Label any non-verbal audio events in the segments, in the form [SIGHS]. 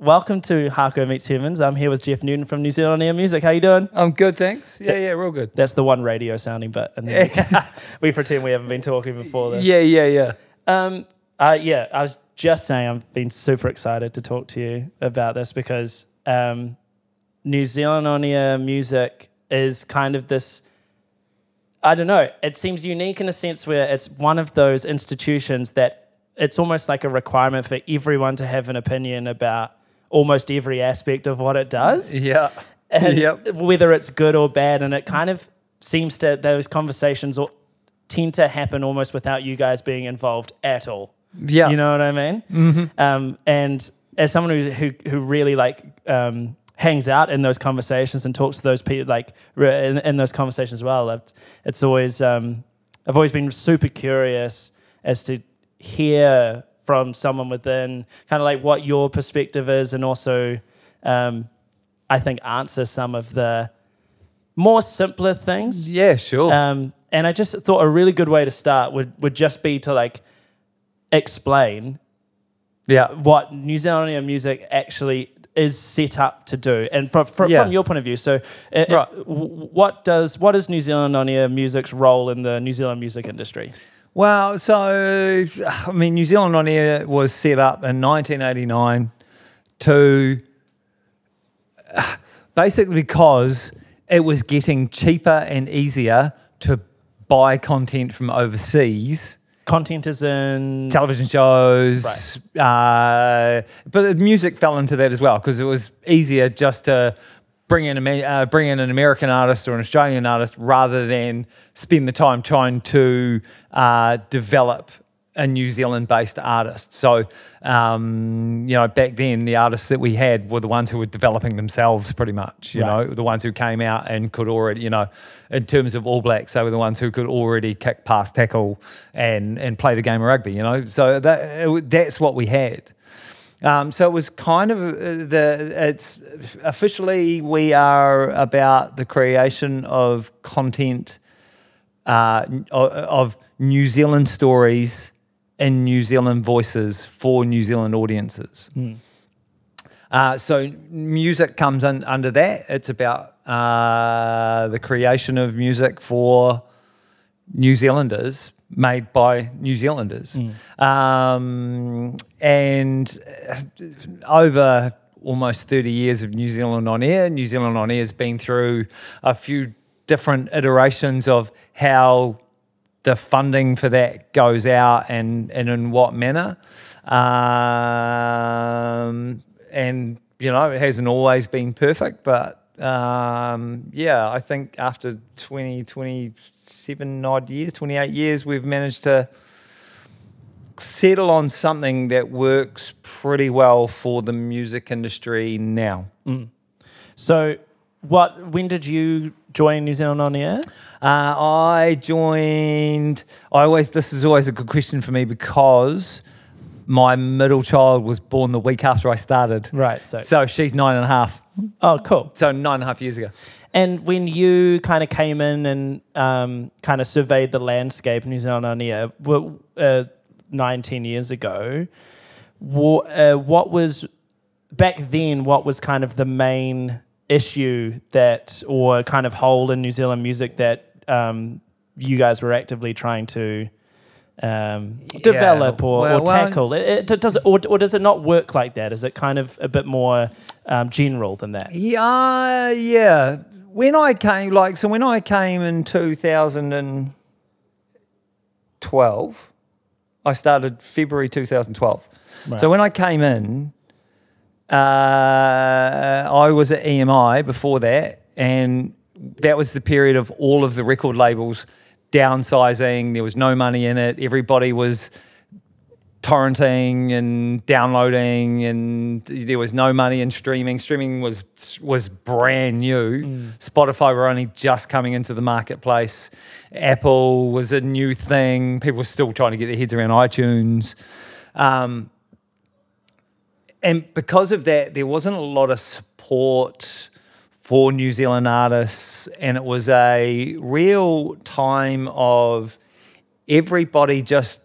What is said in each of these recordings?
welcome to Hardcore Meets Humans. I'm here with Jeff Newton from New Zealand Air Music. How you doing? I'm good, thanks. Yeah, yeah, real good. That's the one radio sounding bit, and then [LAUGHS] we pretend we haven't been talking before this. Yeah, yeah, yeah. Um, uh, yeah, I was just saying I've been super excited to talk to you about this because um, New Zealand on air music is kind of this. I don't know. It seems unique in a sense where it's one of those institutions that it's almost like a requirement for everyone to have an opinion about almost every aspect of what it does. Yeah. And Yep. whether it's good or bad. And it kind of seems to, those conversations tend to happen almost without you guys being involved at all. Yeah. You know what I mean? Mm-hmm. Um, and as someone who, who, who really like, um, hangs out in those conversations and talks to those people like in, in those conversations as well. It's, it's always, um, I've always been super curious as to hear from someone within kind of like what your perspective is and also, um, I think answer some of the more simpler things. Yeah, sure. Um, and I just thought a really good way to start would, would just be to like explain yeah. what New Zealand Air music actually is set up to do, and from from, Yeah. from your point of view. So, if- Right. what does what is New Zealand on Air music's role in the New Zealand music industry? Well, so I mean, New Zealand on Air was set up in 1989 to [SIGHS] basically because it was getting cheaper and easier to buy content from overseas. Content is in television shows, uh, but music fell into that as well because it was easier just to bring in a uh, bring in an American artist or an Australian artist rather than spend the time trying to uh, develop a New Zealand-based artist. So, um, you know, back then the artists that we had were the ones who were developing themselves, pretty much. You Right. know, the ones who came out and could already, you know, in terms of All Blacks, they were the ones who could already kick past tackle and and play the game of rugby. You know, so that that's what we had. Um, so it was kind of uh, the it's officially we are about the creation of content uh, of New Zealand stories and New Zealand voices for New Zealand audiences. Uh, so music comes in under that. It's about uh, the creation of music for New Zealanders, made by New Zealanders, um, and uh, over almost 30 years of New Zealand on air. New Zealand on air has been through a few different iterations of how the funding for that goes out and, and in what manner. Um, and, you know, it hasn't always been perfect, but um, yeah, I think after 20, 27 odd years, 28 years, we've managed to settle on something that works pretty well for the music industry now. so. What? When did you join New Zealand on Air? Uh, I joined. I always. This is always a good question for me because my middle child was born the week after I started. Right. So, So she's nine and a half. oh, cool. So nine and a half years ago. And when you kind of came in and um, kind of surveyed the landscape in New Zealand on air uh, nine, ten years ago, wha- uh, what was back then? What was kind of the main issue that, or kind of hole in New Zealand music that um, you guys were actively trying to um, develop or, well- or well- tackle? It, it, does it, or, or does it not work like that? Is it kind of a bit more um, general than that? Yeah, yeah. When I came, like, so when I came in 2012, I started February 2012. Right. So when I came in, uh, I was at EMI before that, and that was the period of all of the record labels downsizing. There was no money in it. Everybody was torrenting and downloading, and there was no money in streaming. Streaming was was brand new. Spotify were only just coming into the marketplace. Apple was a new thing. People were still trying to get their heads around iTunes. Um, and because of that, there wasn't a lot of support for New Zealand artists, and it was a real time of everybody just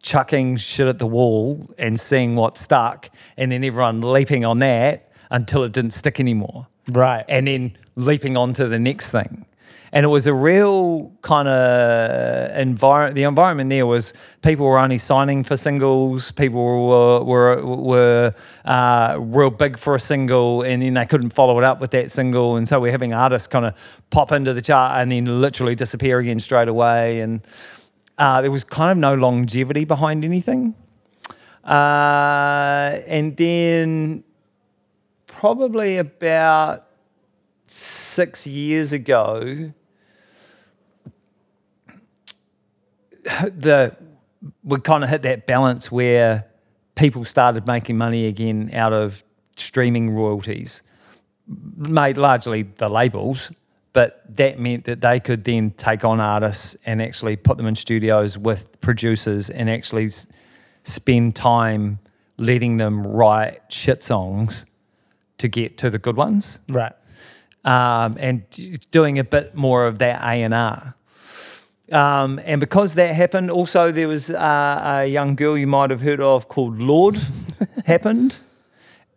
chucking shit at the wall and seeing what stuck, and then everyone leaping on that until it didn't stick anymore, Right. and then leaping on to the next thing. And it was a real kind of environment. The environment there was people were only signing for singles. People were were were uh, real big for a single, and then they couldn't follow it up with that single. And so we're having artists kind of pop into the chart and then literally disappear again straight away. And uh, there was kind of no longevity behind anything. Uh, and then probably about six years ago, the we kind of hit that balance where people started making money again out of streaming royalties, made largely the labels, but that meant that they could then take on artists and actually put them in studios with producers and actually s- spend time letting them write shit songs to get to the good ones Right. um, and d- doing a bit more of that A and R. Um, and because that happened, also there was uh, a young girl you might have heard of called Lorde [LAUGHS] happened,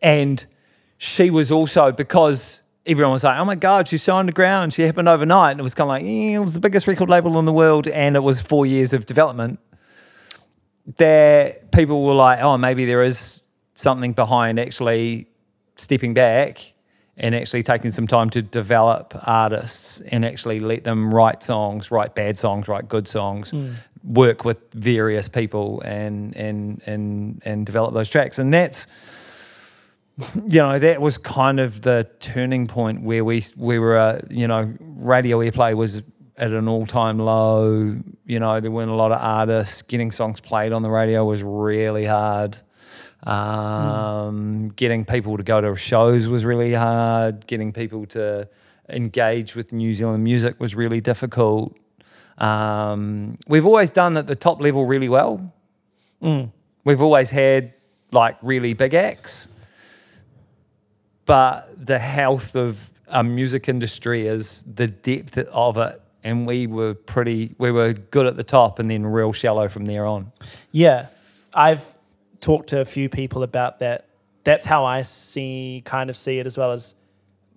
and she was also because everyone was like, "Oh my God, she's so underground." She happened overnight, and it was kind of like, eh, it was the biggest record label in the world, and it was four years of development. There, people were like, "Oh, maybe there is something behind actually stepping back and actually taking some time to develop artists and actually let them write songs, write bad songs, write good songs, work with various people and and and and develop those tracks. And that's you know that was kind of the turning point where we we were uh, you know radio airplay was at an all-time low. You know there weren't a lot of artists. Getting songs played on the radio was really hard um, Getting people to go to shows was really hard. Getting people to engage with New Zealand music was really difficult. Um, we've always done at the top level really well. We've always had like really big acts, but the health of our music industry is the depth of it. And we were pretty, we were good at the top and then real shallow from there on. Yeah, I've talked to a few people about that. That's how I see, kind of see it, as well as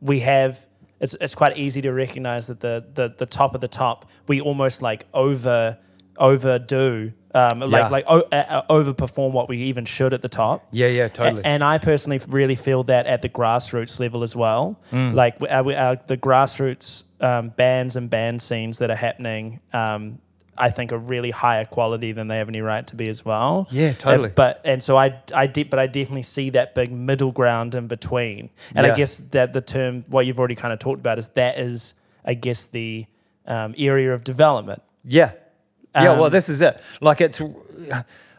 we have. It's it's quite easy to recognize that the the the top of the top, we almost like over overdo, um, Yeah. like like o- uh, overperform what we even should at the top. Yeah, yeah, A- And I personally really feel that at the grassroots level as well. Like we- our, our, the grassroots um, bands and band scenes that are happening, um, I think are really higher quality than they have any right to be as well. Yeah, totally. And, but and so I I de- but I definitely see that big middle ground in between. And Yeah. I guess that the term what you've already kind of talked about is that is I guess the um, area of development. Yeah. Yeah, well, Um, this is it. Like it's,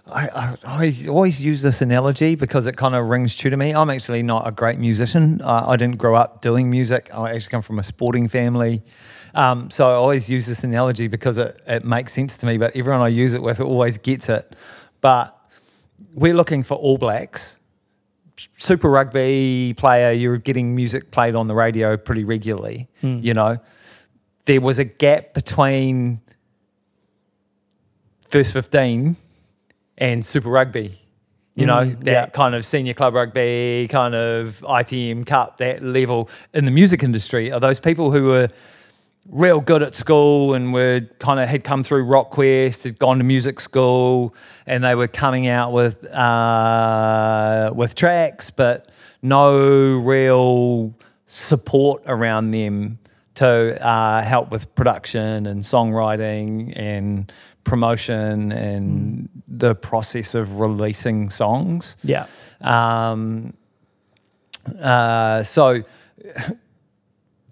I, I always, always use this analogy because it kind of rings true to me. I'm actually not a great musician. Uh, I didn't grow up doing music. I actually come from a sporting family. Um, so I always use this analogy because it, it makes sense to me, but everyone I use it with always gets it. But we're looking for All Blacks. Super rugby player, you're getting music played on the radio pretty regularly, you know. There was a gap between first 15 and Super Rugby. You know, Mm, that yeah. kind of senior club rugby, kind of ITM Cup, that level in the music industry are those people who were real good at school and were kind of had come through RockQuest, had gone to music school, and they were coming out with uh, with tracks, but no real support around them to uh, help with production and songwriting and promotion and the process of releasing songs. Yeah. Um, uh, so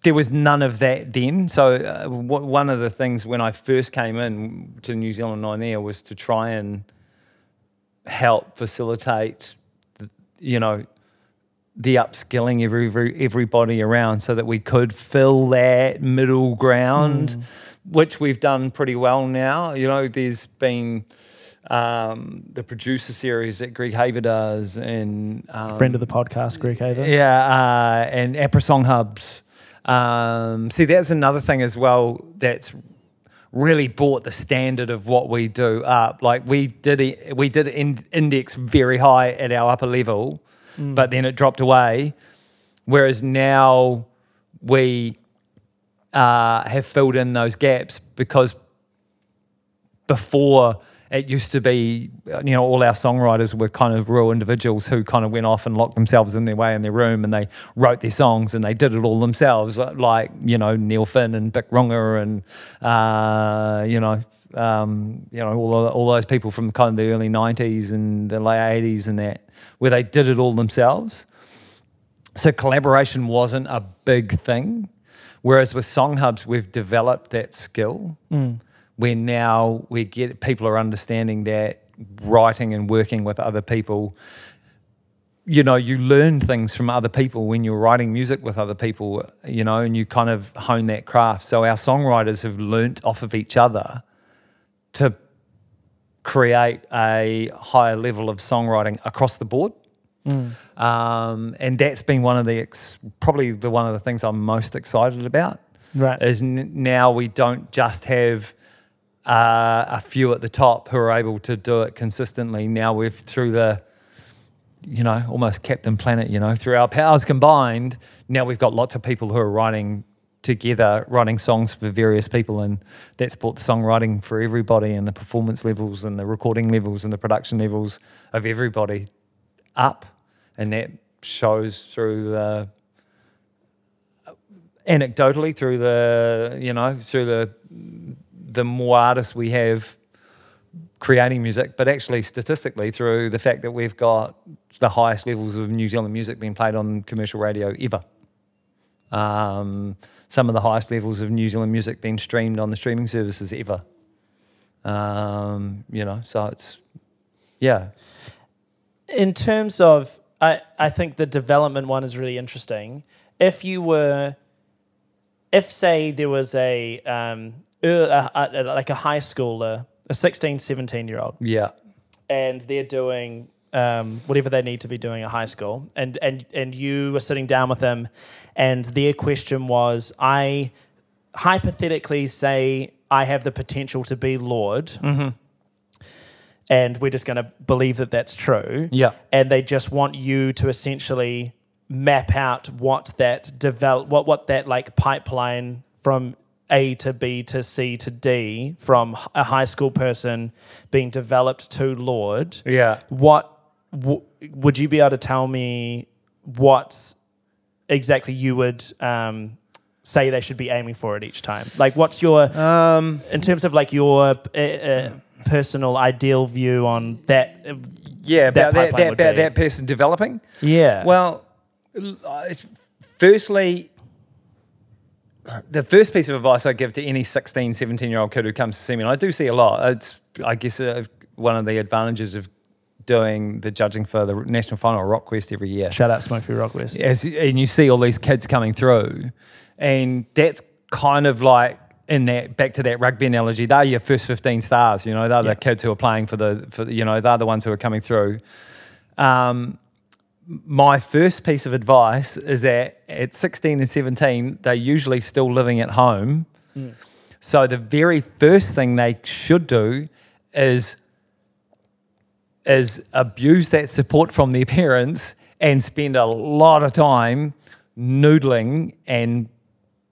there was none of that then. So uh, w- one of the things when I first came in to New Zealand Nine Air was to try and help facilitate, the, you know, the upskilling of every, everybody around so that we could fill that middle ground, which we've done pretty well now. You know, there's been um, the producer series that Greg Haver does and um, Friend of the podcast, Greg Haver. yeah, uh, and APRA Song Hubs. Um, see, that's another thing as well. That's really brought the standard of what we do up. Like we did, we did in, index very high at our upper level, but then it dropped away. Whereas now we uh, have filled in those gaps because before it used to be, you know, all our songwriters were kind of real individuals who kind of went off and locked themselves in their way in their room and they wrote their songs and they did it all themselves, like, you know, Neil Finn and Bic Runga and, uh, you know, um, you know, all, all those people from kind of the early 90s and the late 80s and that, where they did it all themselves. So collaboration wasn't a big thing. Whereas with Song Hubs, we've developed that skill where now we get people are understanding that writing and working with other people you know you learn things from other people when you're writing music with other people you know and you kind of hone that craft. So our songwriters have learnt off of each other to create a higher level of songwriting across the board. Um, and that's been one of the ex- probably the one of the things i'm most excited about Right. is n- now we don't just have uh, a few at the top who are able to do it consistently. Now we've through the, you know, almost Captain Planet, you know, through our powers combined, now we've got lots of people who are writing together, writing songs for various people, and that's brought the songwriting for everybody and the performance levels and the recording levels and the production levels of everybody up, and that shows through the anecdotally through the you know through the the more artists we have creating music, but actually statistically through the fact that we've got the highest levels of New Zealand music being played on commercial radio ever. Um, some of the highest levels of New Zealand music being streamed on the streaming services ever. Um, you know, so it's yeah, in terms of I, I think the development one is really interesting if you were if say there was a um a, a, like a high schooler a 16 17 year old yeah, and they're doing um, whatever they need to be doing at high school, and and and you were sitting down with them, and their question was, I hypothetically say I have the potential to be Lorde, and we're just going to believe that that's true, yeah, and they just want you to essentially map out what that develop what what that like pipeline from A to B to C to D from a high school person being developed to Lorde yeah. what w- would you be able to tell me what exactly you would um, say they should be aiming for at each time like what's your Um, in terms of like your uh, uh, personal ideal view on that uh, yeah, That about that, that, about be- that person developing. yeah Well, uh, it's- firstly, the first piece of advice I give to any 16, 17 year old kid who comes to see me, and I do see a lot, it's, I guess, uh, one of the advantages of doing the judging for the National Final of Rock Quest every year. shout out Smokey Rockquest As, and you see all these kids coming through, and that's kind of like in that back to that rugby analogy. They're your first fifteen stars. You know, they're Yeah. the kids who are playing for the for the- you know they're the ones who are coming through. Um, my first piece of advice is that at 16 and 17, they're usually still living at home. So the very first thing they should do is is abuse that support from their parents and spend a lot of time noodling and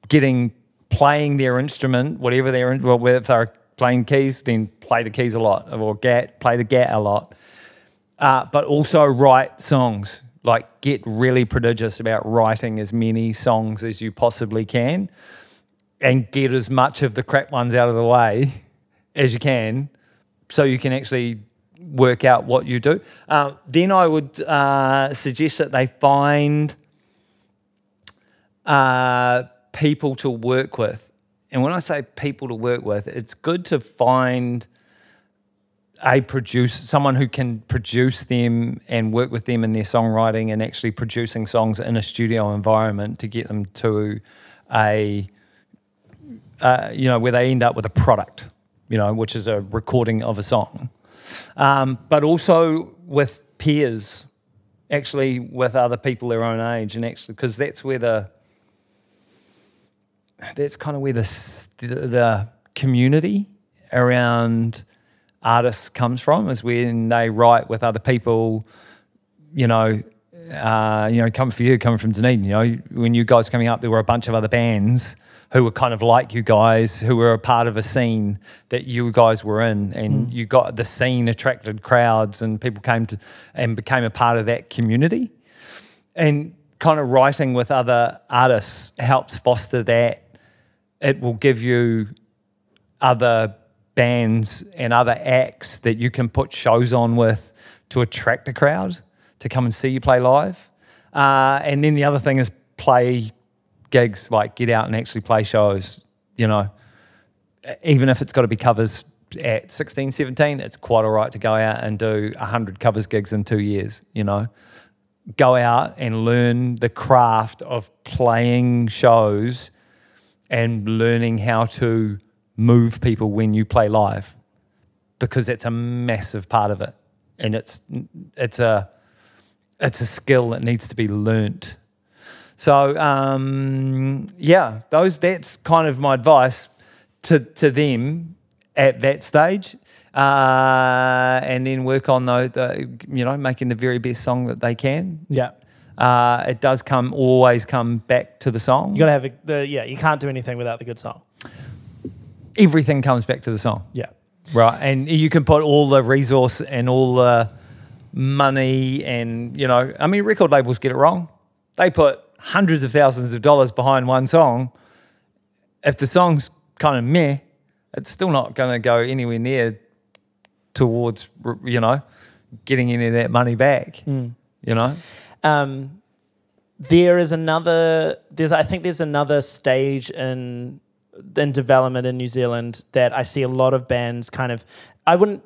getting playing their instrument, whatever they're well, if they're playing keys, then play the keys a lot, or gat, play the gat a lot. Uh, but also write songs. Like get really prodigious about writing as many songs as you possibly can, and get as much of the crap ones out of the way [LAUGHS] as you can, so you can actually work out what you do. Uh, then I would uh, suggest that they find uh, people to work with. And when I say people to work with, it's good to find a produce someone who can produce them and work with them in their songwriting and actually producing songs in a studio environment to get them to a uh, you know where they end up with a product you know which is a recording of a song. Um, but also with peers actually with other people their own age and actually because that's where the that's kind of where the, the the community around artists comes from is when they write with other people, you know, uh, you know, coming for you, coming from Dunedin, you know, when you guys coming up, there were a bunch of other bands who were kind of like you guys, who were a part of a scene that you guys were in, and you got the scene attracted crowds, and people came to and became a part of that community. And kind of writing with other artists helps foster that. It will give you other bands and other acts that you can put shows on with to attract a crowd to come and see you play live. Uh, and then the other thing is play gigs, like get out and actually play shows, you know. Even if it's got to be covers at 16, 17, it's quite all right to go out and do 100 covers gigs in two years, you know. Go out and learn the craft of playing shows and learning how to move people when you play live because it's a massive part of it. And it's it's a it's a skill that needs to be learnt. So um, yeah those that's kind of my advice to to them at that stage. Uh, and then work on the, the you know making the very best song that they can. Yeah. uh, it does come always come back to the song. You got to have a, the, yeah, you can't do anything without the good song. Everything comes back to the song Yeah. Right, and you can put all the resource and all the money, and you know, I mean, record labels get it wrong. They put hundreds of thousands of dollars behind one song. If the song's kind of meh, it's still not going to go anywhere near towards you know getting any of that money back. You know, um, there is another there's I think there's another stage in in development in New Zealand that I see a lot of bands kind of I wouldn't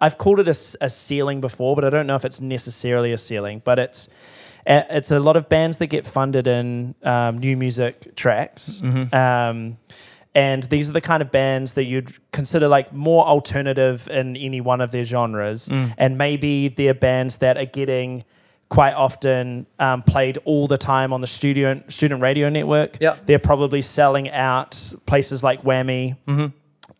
I've called it a, a ceiling before but I don't know if it's necessarily a ceiling but it's it's a lot of bands that get funded in um, new music tracks. Um, and these are the kind of bands that you'd consider like more alternative in any one of their genres. And maybe they're bands that are getting quite often um, played all the time on the studio student radio network Yep. they're probably selling out places like whammy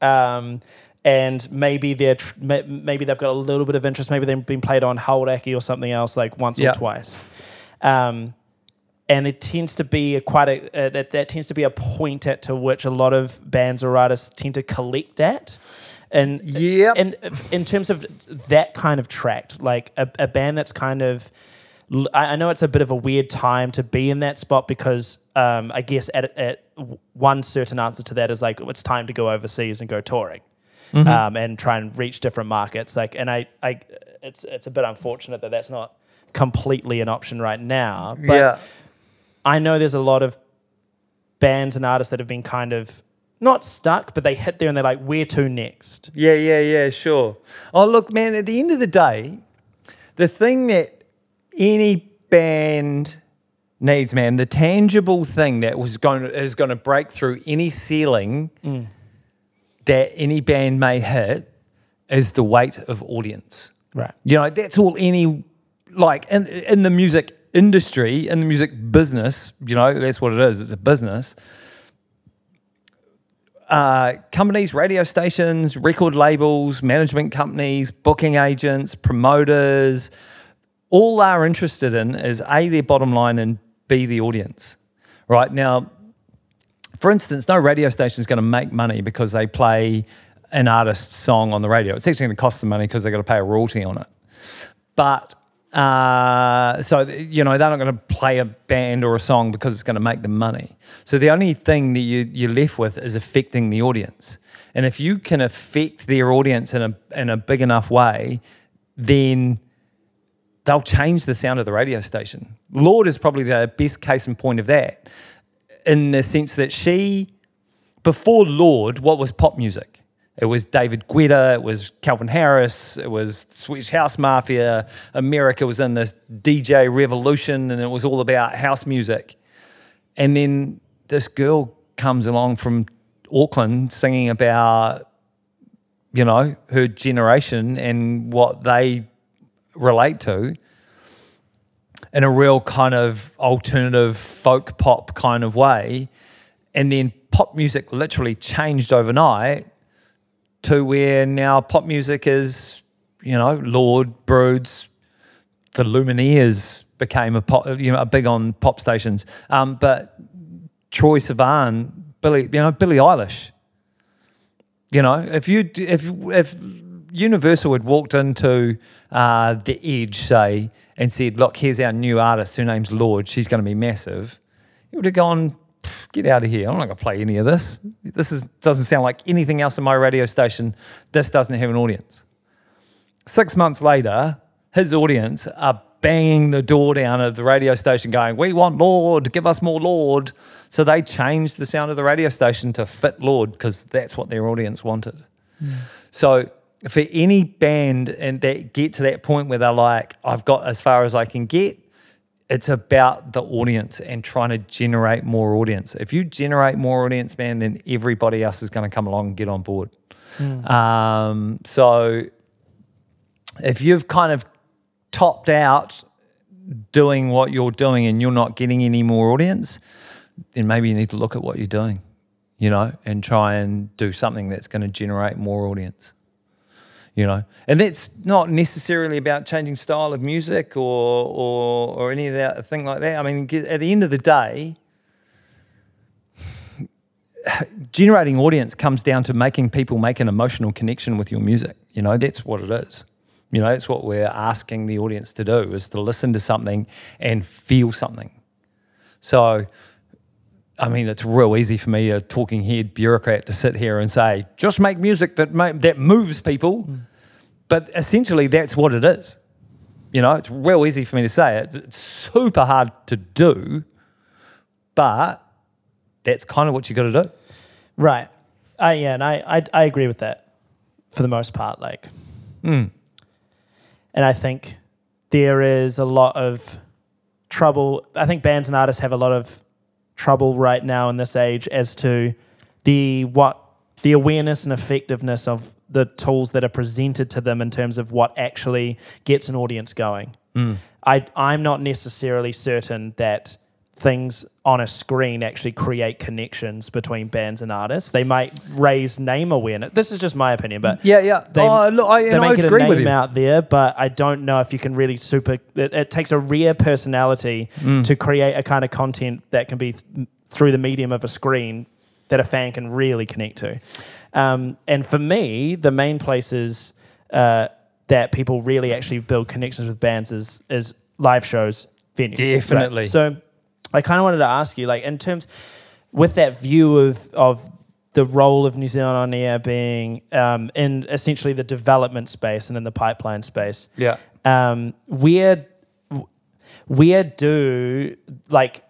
um, and maybe they're tr- maybe they've got a little bit of interest maybe they've been played on Hauraki or something else like once Yeah. or twice um, and it tends to be a quite a uh, that that tends to be a point at to which a lot of bands or artists tend to collect at. And Yep. and in terms of that kind of tract, like a, a band that's kind of, I I know it's a bit of a weird time to be in that spot because um, I guess at, at one certain answer to that is like it's time to go overseas and go touring. Um, and try and reach different markets. Like, and I, I, it's it's a bit unfortunate that that's not completely an option right now. But yeah, I know there's a lot of bands and artists that have been kind of not stuck, but they hit there and they're like, where to next? Yeah, yeah, yeah, sure. Oh, look, man, at the end of the day, the thing that any band needs, man, the tangible thing that was going to, is going to break through any ceiling that any band may hit is the weight of audience. Right. You know, that's all any like in in the music industry, in the music business, you know, that's what it is. It's a business. Uh, companies, radio stations, record labels, management companies, booking agents, promoters, all are interested in is A, their bottom line, and B, the audience. Right now, for instance, no radio station is going to make money because they play an artist's song on the radio. It's actually going to cost them money because they've got to pay a royalty on it. But uh, so you know they're not going to play a band or a song because it's going to make them money. So the only thing that you you're left with is affecting the audience. And if you can affect their audience in a in a big enough way, then they'll change the sound of the radio station. Lorde is probably the best case in point of that, in the sense that she, before Lorde, what was pop music? It was David Guetta, it was Calvin Harris, it was Swedish House Mafia. America was in this DJ revolution, and it was all about house music. And then this girl comes along from Auckland singing about, you know, her generation and what they relate to in a real kind of alternative folk pop kind of way. and then pop music literally changed overnight to where now pop music is, you know, Lorde, Broods, the Lumineers became a pop, you know, big on pop stations. Um, but Troye Sivan, Billie, you know, Billie Eilish. You know, if you if if Universal had walked into uh, the Edge, say, and said, "Look, here's our new artist. Her name's Lorde. She's going to be massive," he would have gone, "Get out of here! I'm not going to play any of this. This is doesn't sound like anything else in my radio station. This doesn't have an audience." Six months later, his audience are banging the door down of the radio station, going, "We want Lorde, Give us more Lorde. So they changed the sound of the radio station to fit Lorde because that's what their audience wanted. So for any band and that get to that point where they're like, I've got as far as I can get, it's about the audience and trying to generate more audience. If you generate more audience, man, then everybody else is going to come along and get on board. Um, so if you've kind of topped out doing what you're doing and you're not getting any more audience, then maybe you need to look at what you're doing, you know, and try and do something that's going to generate more audience you know? And that's not necessarily about changing style of music or or or any of that thing like that. I mean at the end of the day [SIGHS] generating audience comes down to making people make an emotional connection with your music. You know that's what it is. You know that's what we're asking the audience to do is to listen to something and feel something. So I mean, it's real easy for me, a talking head bureaucrat, to sit here and say, just make music that that moves people. Mm. But essentially, that's what it is. You know, it's real easy for me to say it. It's super hard to do, but that's kind of what you got to do. Right. I yeah, and I, I I agree with that for the most part. Like, Mm. and I think there is a lot of trouble. I think bands and artists have a lot of trouble right now in this age as to the what the awareness and effectiveness of the tools that are presented to them in terms of what actually gets an audience going. I I'm not necessarily certain that things on a screen actually create connections between bands and artists. They might raise name awareness. This is just my opinion, but Yeah, yeah. They- oh, look, I, they and I make it a agree with name out there, but I don't know if you can really super. It, it takes a rare personality Mm. to create a kind of content that can be th- through the medium of a screen that a fan can really connect to. Um, and for me, the main places uh, that people really actually build connections with bands is is live shows, venues. right? Definitely. So I kind of wanted to ask you, like, in terms with that view of of the role of New Zealand on air being um, in essentially the development space and in the pipeline space. Yeah. Um, where where do like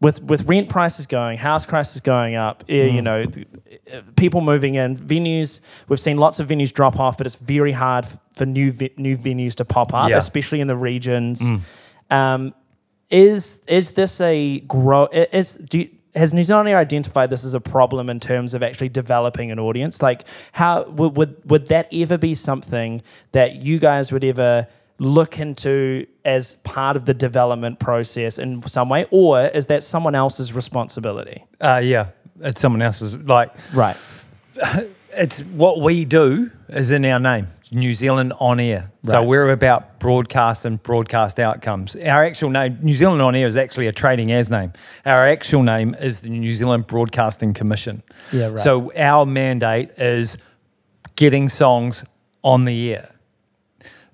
with with rent prices going, house prices going up, eh, Mm. you know, people moving in, venues. We've seen lots of venues drop off, but it's very hard for new new venues to pop up, Yeah. Mm. especially in the regions. Um, is is this a grow? Is do you, has New Zealand Air identified this as a problem in terms of actually developing an audience? Like, how would would, would that ever be something that you guys would ever look into as part of the development process in some way, or is that someone else's responsibility? Uh, yeah. It's someone else's. Like, Right. [LAUGHS] it's what we do is in our name New Zealand on air. So we're about broadcast and broadcast outcomes. Our actual name, New Zealand on air, is actually a trading as name. Our actual name is the New Zealand Broadcasting Commission. Yeah, right. So our mandate is getting songs on the air.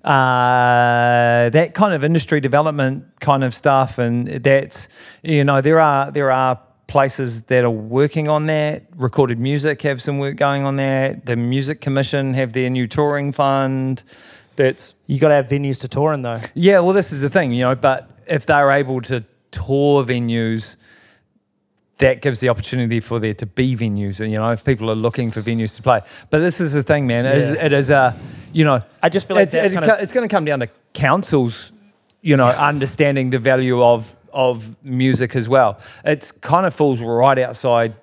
Uh, that kind of industry development kind of stuff, and that's you know there are there are places that are working on that. Recorded Music have some work going on that. The Music Commission have their new touring fund. That's You got to have venues to tour in, though. yeah, well, this is the thing, you know, but if they're able to tour venues, that gives the opportunity for there to be venues, and you know, if people are looking for venues to play. But this is the thing, man. It, is, Yeah. it is a, you know, I just feel like it- that's it- kind of it's going to come down to councils, you know, understanding the value of of music as well. It's kind of falls right outside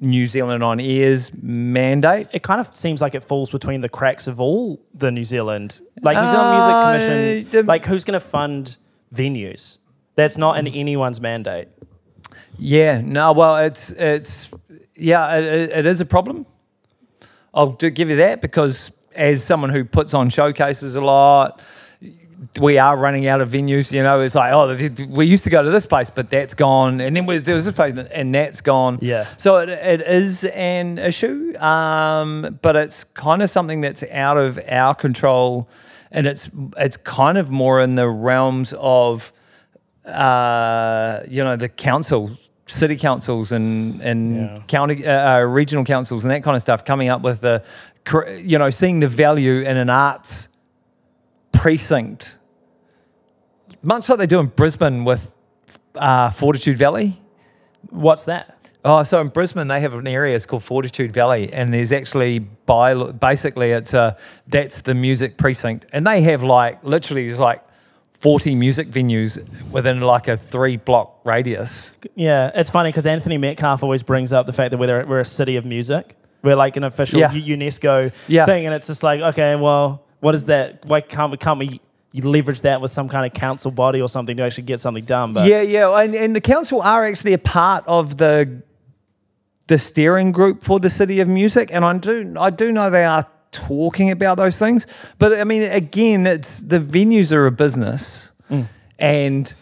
New Zealand on Air's mandate. it kind of seems like it falls between the cracks of all the New Zealand, like New Zealand Uh, Music Commission. the- like, who's going to fund venues? That's not in anyone's mandate. Yeah, no, well, it's it's yeah, it- it, it is a problem. I'll do, give you that because as someone who puts on showcases a lot, we are running out of venues. You know, it's like oh, we used to go to this place, but that's gone, and then there was this place, and that's gone. Yeah. So it, it is an issue, um, but it's kind of something that's out of our control, and it's it's kind of more in the realms of uh, you know, the council, city councils, and and Yeah. county, uh, uh, regional councils, and that kind of stuff, coming up with the, you know, seeing the value in an arts precinct, much like they do in Brisbane with uh, Fortitude Valley. What's that? Oh, so in Brisbane they have an area it's called Fortitude Valley, and there's actually by basically it's a that's the music precinct, and they have like literally there's like forty music venues within like a three block radius. Yeah, it's funny because Anthony Metcalf always brings up the fact that we're, we're a city of music. We're like an official Yeah. UNESCO Yeah. thing, and it's just like, okay, well, what is that? Why can't we, can't we leverage that with some kind of council body or something to actually get something done? But yeah, yeah, and, and the council are actually a part of the the steering group for the city of music, and I do I do know they are talking about those things. But I mean, again, it's the venues are a business, and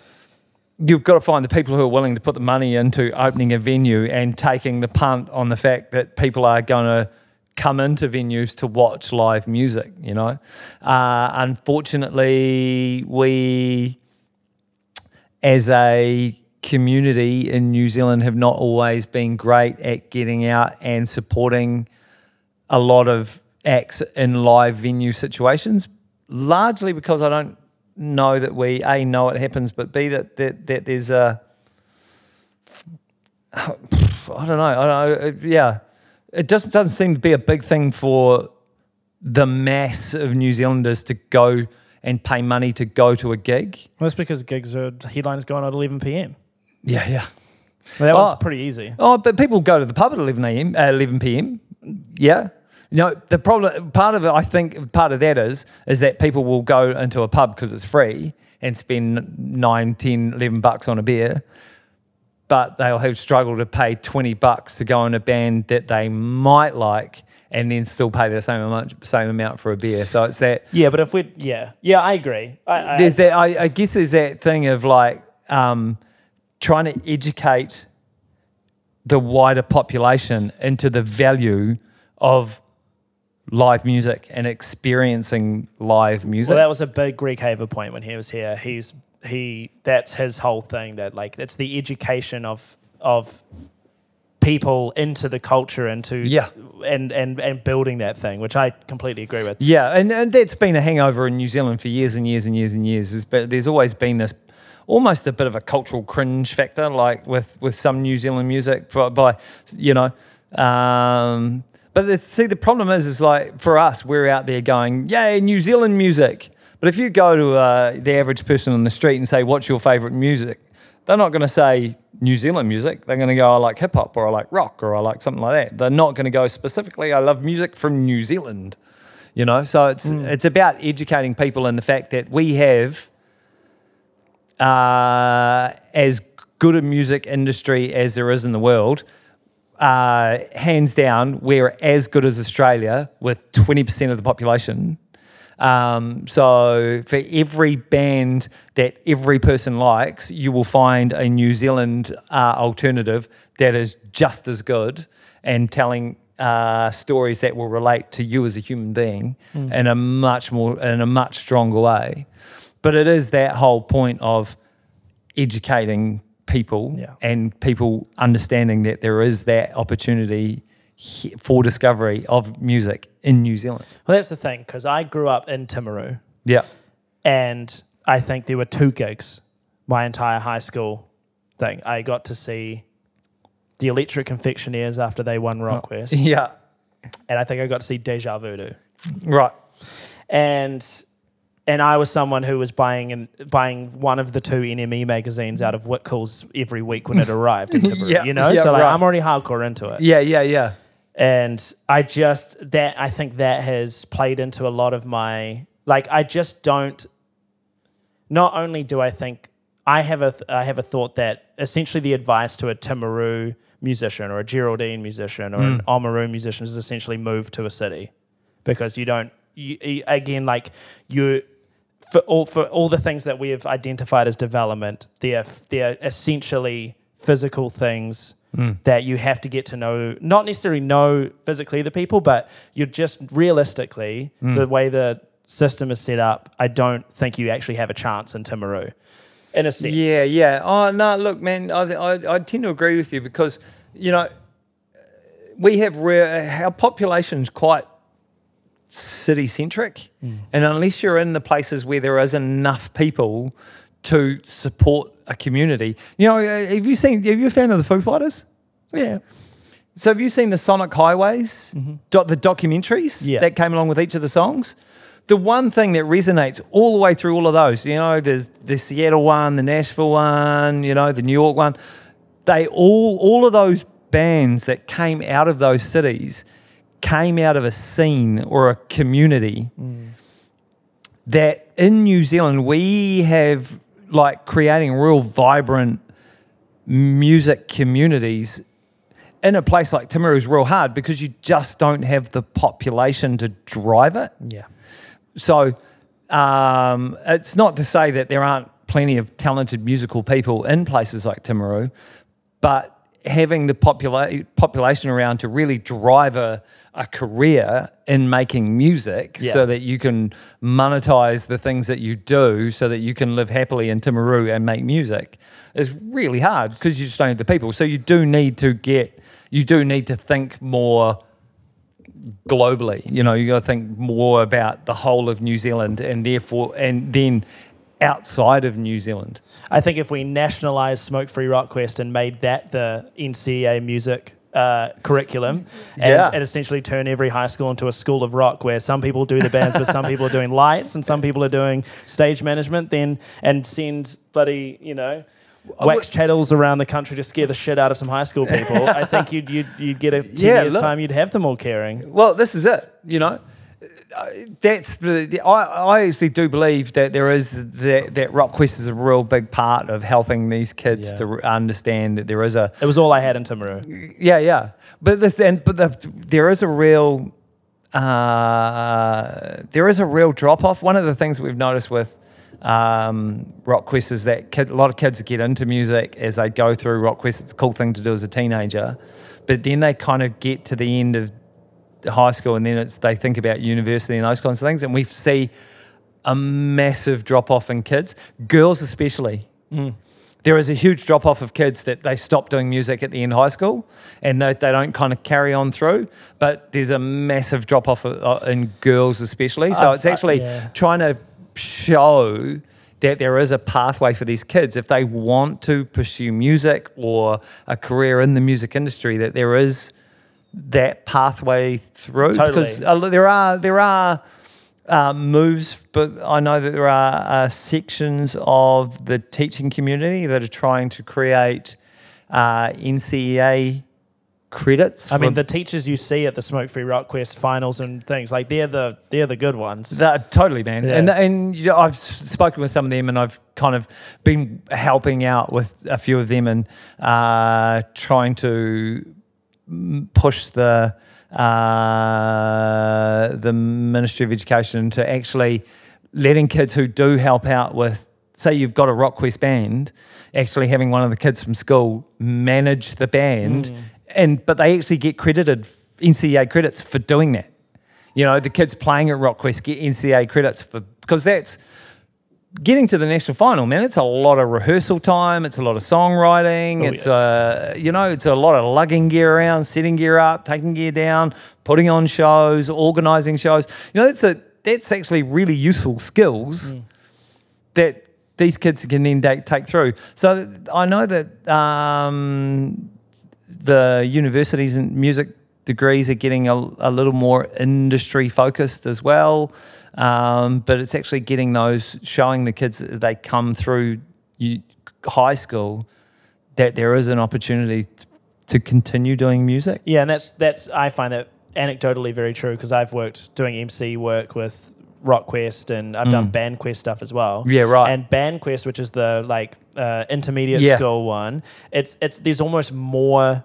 you've got to find the people who are willing to put the money into opening a venue and taking the punt on the fact that people are going to come into venues to watch live music. You know, uh, unfortunately, we as a community in New Zealand have not always been great at getting out and supporting a lot of acts in live venue situations, largely because I don't know that we a know it happens, but b that that, that there's a [SIGHS] I don't know, I don't know, yeah, it just doesn't seem to be a big thing for the mass of New Zealanders to go and pay money to go to a gig. well, that's because gigs are headliners going at 11 p.m. Yeah, yeah. Well, that Oh. one's pretty easy. Oh, but people go to the pub at 11 a.m., uh, 11 p.m. Yeah. You know, the problem, part of it, I think, part of that is, is that people will go into a pub because it's free and spend 9, 10, 11 bucks on a beer, but they'll have struggled to pay 20 bucks to go in a band that they might like and then still pay the same amount, same amount for a beer. So it's that, Yeah, but if we, yeah, yeah, I agree. I, I, there's that I, I guess there's that thing of like um, trying to educate the wider population into the value of live music and experiencing live music. Well, that was a big Greg Haver point when he was here. He's he that's his whole thing that like it's the education of of people into the culture into Yeah. and and and building that thing, which I completely agree with. yeah, and, and that's been a hangover in New Zealand for years and years and years and years. There's, been, there's always been this almost a bit of a cultural cringe factor, like with, with some New Zealand music by, by you know. Um, but the, see, the problem is, is like for us, we're out there going, "Yay, New Zealand music!" But if you go to uh, the average person on the street and say, "What's your favorite music?" They're not going to say New Zealand music. They're going to go, "I like hip hop," or "I like rock," or "I like something like that." They're not going to go specifically, "I love music from New Zealand." You know, so it's it's about educating people in the fact that we have uh, as good a music industry as there is in the world. Uh, hands down, we're as good as Australia with 20% of the population. Um, so for every band that every person likes, you will find a New Zealand uh, alternative that is just as good and telling uh, stories that will relate to you as a human being in a much more in a much stronger way. But it is that whole point of educating people Yeah. and people understanding that there is that opportunity for discovery of music in New Zealand. Well, that's the thing because I grew up in Timaru, Yeah. and I think there were two gigs my entire high school thing. I got to see the Electric Confectioneers after they won Rockquest, oh, [LAUGHS] Yeah. and I think I got to see Deja Voodoo. Right. and and I was someone who was buying and buying one of the two NME magazines out of Whitcoulls every week when it [LAUGHS] arrived in Timaru, Yeah, you know. yeah, so like right. I'm already hardcore into it, Yeah, yeah, yeah. and I just that I think that has played into a lot of my like I just don't. Not only do I think I have a th- I have a thought that essentially the advice to a Timaru musician or a Geraldine musician or an hmm. Oamaru musician is essentially move to a city because you don't you- again like you for all for all the things that we have identified as development they're they're essentially physical things hmm. that you have to get to know not necessarily know physically the people but you're just realistically hmm. the way the system is set up I don't think you actually have a chance in Timaru in a sense. Yeah, yeah. Oh no, look, man, I, I I tend to agree with you because you know we have re- our population's quite city centric, and unless you're in the places where there is enough people to support a community, you know, uh, have you seen? Have you a fan of the Foo Fighters? yeah So have you seen the Sonic Highways, doc, the documentaries Mm-hmm. Yeah. that came along with each of the songs? The one thing that resonates all the way through all of those, you know, there's the Seattle one, the Nashville one, you know, the New York one. They all, all of those bands that came out of those cities came out of a scene or a community that in New Zealand we have like creating real vibrant music communities in a place like Timaru is real hard because you just don't have the population to drive it. yeah So um, it's not to say that there aren't plenty of talented musical people in places like Timaru, but having the popula- population around to really drive a, a career in making music Yeah. so that you can monetize the things that you do so that you can live happily in Timaru and make music is really hard because you just don't have the people. So you do need to get, you do need to think more globally. You know, you got to think more about the whole of New Zealand and therefore, and then outside of New Zealand. I think if we nationalized Smoke Free Rock Quest and made that the NCEA music uh, curriculum and, Yeah. and essentially turn every high school into a school of rock where some people do the bands but some people are doing lights and some people are doing stage management then and send bloody you know Wax Chattels around the country to scare the shit out of some high school people I think you'd, you'd, you'd get a [LAUGHS] 10 Yeah, years look. time you'd have them all caring Well, this is it. You know, that's the. I, I actually do believe that there is that that Rock Quest is a real big part of helping these kids Yeah. to understand that there is a it was all I had in Timaru Yeah, yeah. But the th- but the, there is a real uh, there is a real drop off. One of the things we've noticed with um, Rock Quest is that kid, a lot of kids get into music as they go through Rock Quest. It's a cool thing to do as a teenager, but then they kind of get to the end of high school and then it's they think about university and those kinds of things, and we see a massive drop off in kids, girls especially mm. there is a huge drop off of kids that they stop doing music at the end of high school and they, they don't kind of carry on through. But there's a massive drop off uh, in girls, especially. So I've- it's actually uh, yeah. trying to show that there is a pathway for these kids if they want to pursue music or a career in the music industry, that there is that pathway through. Totally. Because uh, there are, there are uh, moves, but I know that there are uh, sections of the teaching community that are trying to create uh, NCEA credits. I mean the teachers you see at the Smoke Free Rock Quest finals and things like they're the they're the good ones That, totally, man. Yeah. And and you know, I've spoken with some of them, and I've kind of been helping out with a few of them, and uh, trying to push the uh, the Ministry of Education to actually letting kids who do help out with, say, you've got a Rock Quest band, actually having one of the kids from school manage the band, and but they actually get credited NCEA credits for doing that. You know, the kids playing at RockQuest get NCEA credits for because that's getting to the national final, man. It's a lot of rehearsal time. It's a lot of songwriting. Oh, it's uh, you know, it's a lot of lugging gear around, setting gear up, taking gear down, putting on shows, organizing shows. You know, that's a that's actually really useful skills that these kids can then take, take through. So I know that um, the universities and music degrees are getting a, a little more industry focused as well. Um, but it's actually getting those, showing the kids that they come through you, high school that there is an opportunity to continue doing music. Yeah, and that's that's I find that anecdotally very true because I've worked doing MC work with RockQuest and I've done BandQuest stuff as well. Mm. Yeah, right. And BandQuest, which is the like uh, intermediate Yeah. school one, it's it's there's almost more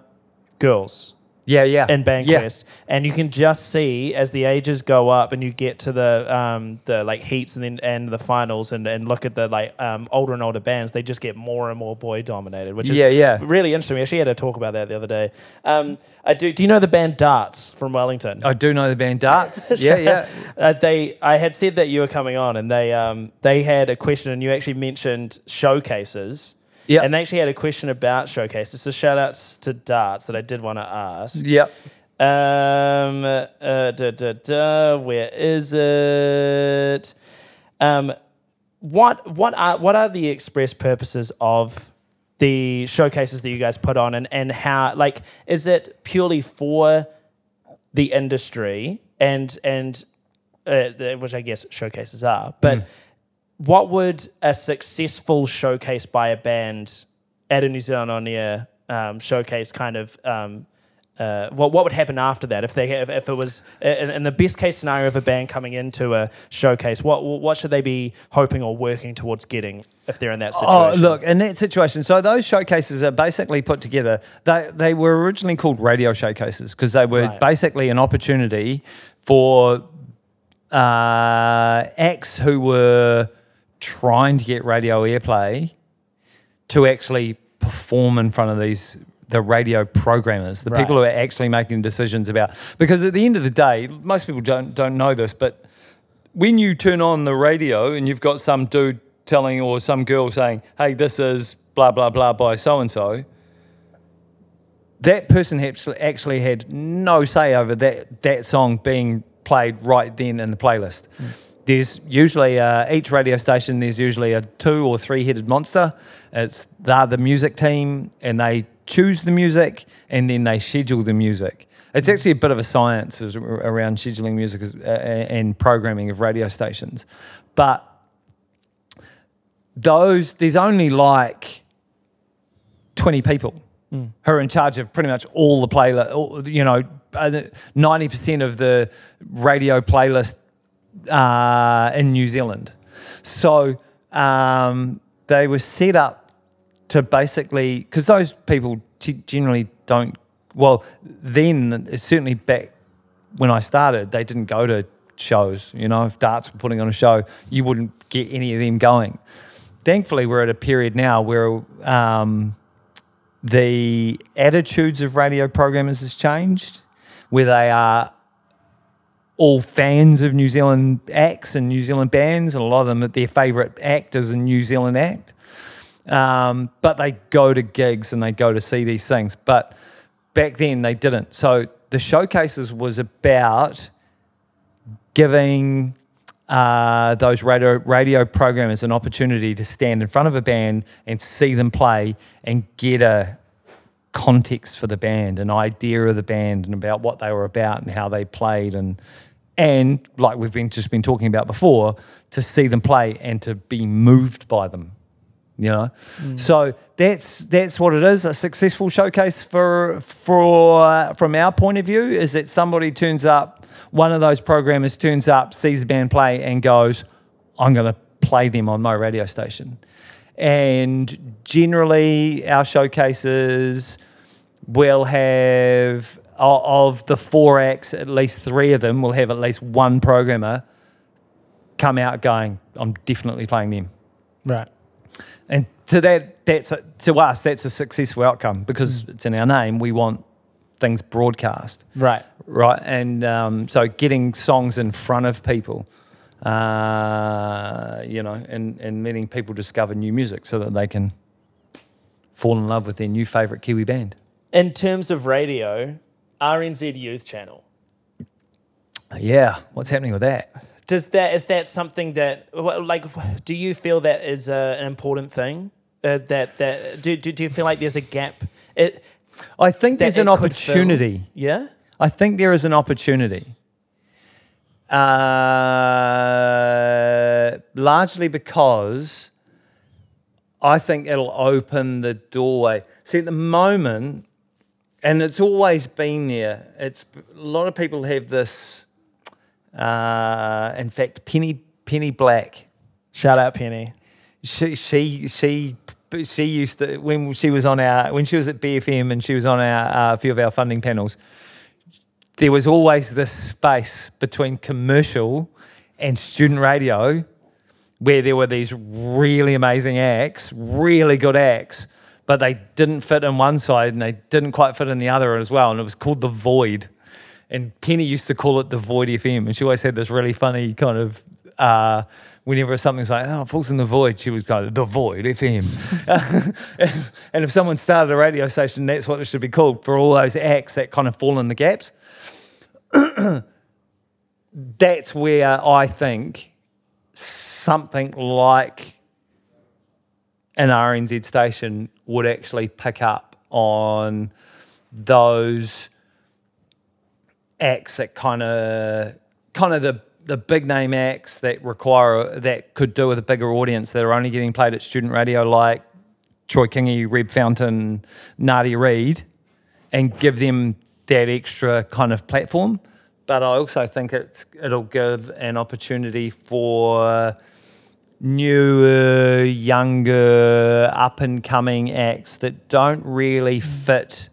girls Yeah, yeah. in yeah. BandQuest, and you can just see as the ages go up and you get to the um, the like heats and then and the finals and, and look at the like um, older and older bands, they just get more and more boy dominated, which is Yeah, yeah. really interesting. We actually had a talk about that the other day. Um, I do. Do you know the band Darts from Wellington? I do know the band Darts. [LAUGHS] yeah, yeah. Uh, they, I had said that you were coming on, and they, um, they had a question, and you actually mentioned showcases. Yep. And they actually had a question about showcases. So shout outs to Darts that I did want to ask. Yep. Um, uh, da, da, da, where is it? Um, what what are what are the express purposes of the showcases that you guys put on, and and how like is it purely for the industry and and uh, which I guess showcases are, but what would a successful showcase by a band at a New Zealand on air um, showcase kind of um, uh, what what would happen after that if they have, if it was in, in the best case scenario of a band coming into a showcase what what should they be hoping or working towards getting if they're in that situation Oh, look, in that situation, so those showcases are basically put together. They they were originally called radio showcases because they were Right. basically an opportunity for uh, acts who were trying to get radio airplay to actually perform in front of these the radio programmers, the people who are actually making decisions about. Because at the end of the day, most people don't don't know this, but when you turn on the radio and you've got some dude telling or some girl saying, "Hey, this is blah blah blah by so and so," that person actually actually had no say over that that song being played right then in the playlist. Mm. There's usually uh, each radio station. There's usually a two or three headed monster. It's they're the music team, and they choose the music, and then they schedule the music. It's actually a bit of a science around scheduling music uh, and programming of radio stations, but those there's only like 20 people who are in charge of pretty much all the playlist, you know, uh, 90% of the radio playlist uh, in New Zealand. So um, they were set up to basically, because those people t- generally don't, well, then, certainly back when I started, they didn't go to shows. You know, if Darts were putting on a show, you wouldn't get any of them going. Thankfully, we're at a period now where um, the attitudes of radio programmers has changed, where they are all fans of New Zealand acts and New Zealand bands, and a lot of them their favourite act is a New Zealand act. Um, but they go to gigs and they go to see these things. But back then they didn't. So the showcases was about giving uh, those radio radio programmers an opportunity to stand in front of a band and see them play and get a context for the band, an idea of the band, and about what they were about and how they played, and and like we've been just been talking about before, to see them play and to be moved by them. You know, mm. so that's that's what it is. A successful showcase for for from our point of view is that somebody turns up, one of those programmers turns up, sees the band play, and goes, "I'm going to play them on my radio station." And generally, our showcases will have of the four acts, at least three of them will have at least one programmer come out going, "I'm definitely playing them." right And to that, that's a, to us, that's a successful outcome because it's in our name. We want things broadcast, right right? And um, so getting songs in front of people, uh, you know, and, and letting people discover new music so that they can fall in love with their new favorite Kiwi band. in terms of radio RNZ Youth Channel Yeah, what's happening with that? does that is that something that like do you feel that is a, an important thing uh, that that do, do, do you feel like there's a gap it I think there's an opportunity. yeah I think there is an opportunity. Uh, largely because I think it'll open the doorway. See, at the moment, and it's always been there. It's a lot of people have this. Uh, in fact, Penny Penny Black, shout out Penny she she she she used to when she was on our when she was at BFM and she was on our uh, a few of our funding panels. There was always this space between commercial and student radio, where there were these really amazing acts, really good acts, but they didn't fit in one side and they didn't quite fit in the other as well, and it was called the void. And Penny used to call it the Void FM, and she always had this really funny kind of. Uh, whenever something's like, oh, falls in the void, she was going, the void FM. [LAUGHS] and, and if someone started a radio station, that's what it should be called for all those acts that kind of fall in the gaps. [CLEARS THROAT] that's where I think something like an RNZ station would actually pick up on those acts that kind of kind of the the big name acts that require that could do with a bigger audience that are only getting played at student radio like Troy Kingi, Reb Fountain, Nadia Reid, and give them that extra kind of platform. But I also think it's it'll give an opportunity for newer, younger, up and coming acts that don't really fit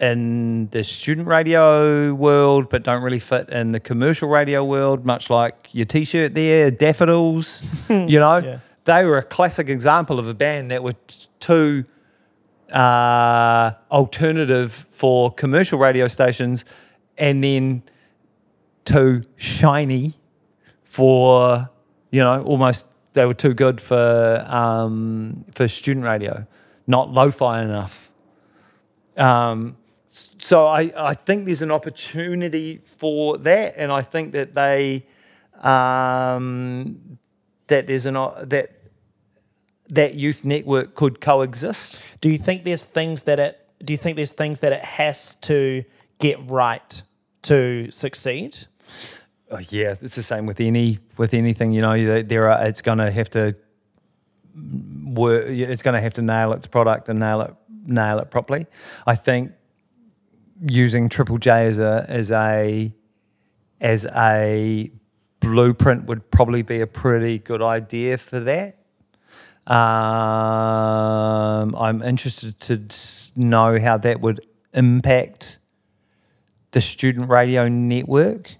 in the student radio world, but don't really fit in the commercial radio world, much like your t shirt there, Daffodils. [LAUGHS] you know, Yeah. they were a classic example of a band that were too uh, alternative for commercial radio stations and then too shiny for, you know, almost they were too good for, um, for student radio, not lo fi enough. Um, so I, I think there's an opportunity for that, and I think that they um, that there's an that that youth network could coexist. Do you think there's things that it do you think there's things that it has to get right to succeed? Oh, yeah, it's the same with any with anything. You know, there- are it's going to have to work. It's going to have to nail its product and nail it nail it properly. I think using Triple J as a as a as a blueprint would probably be a pretty good idea for that. Um, I'm interested to know how that would impact the student radio network.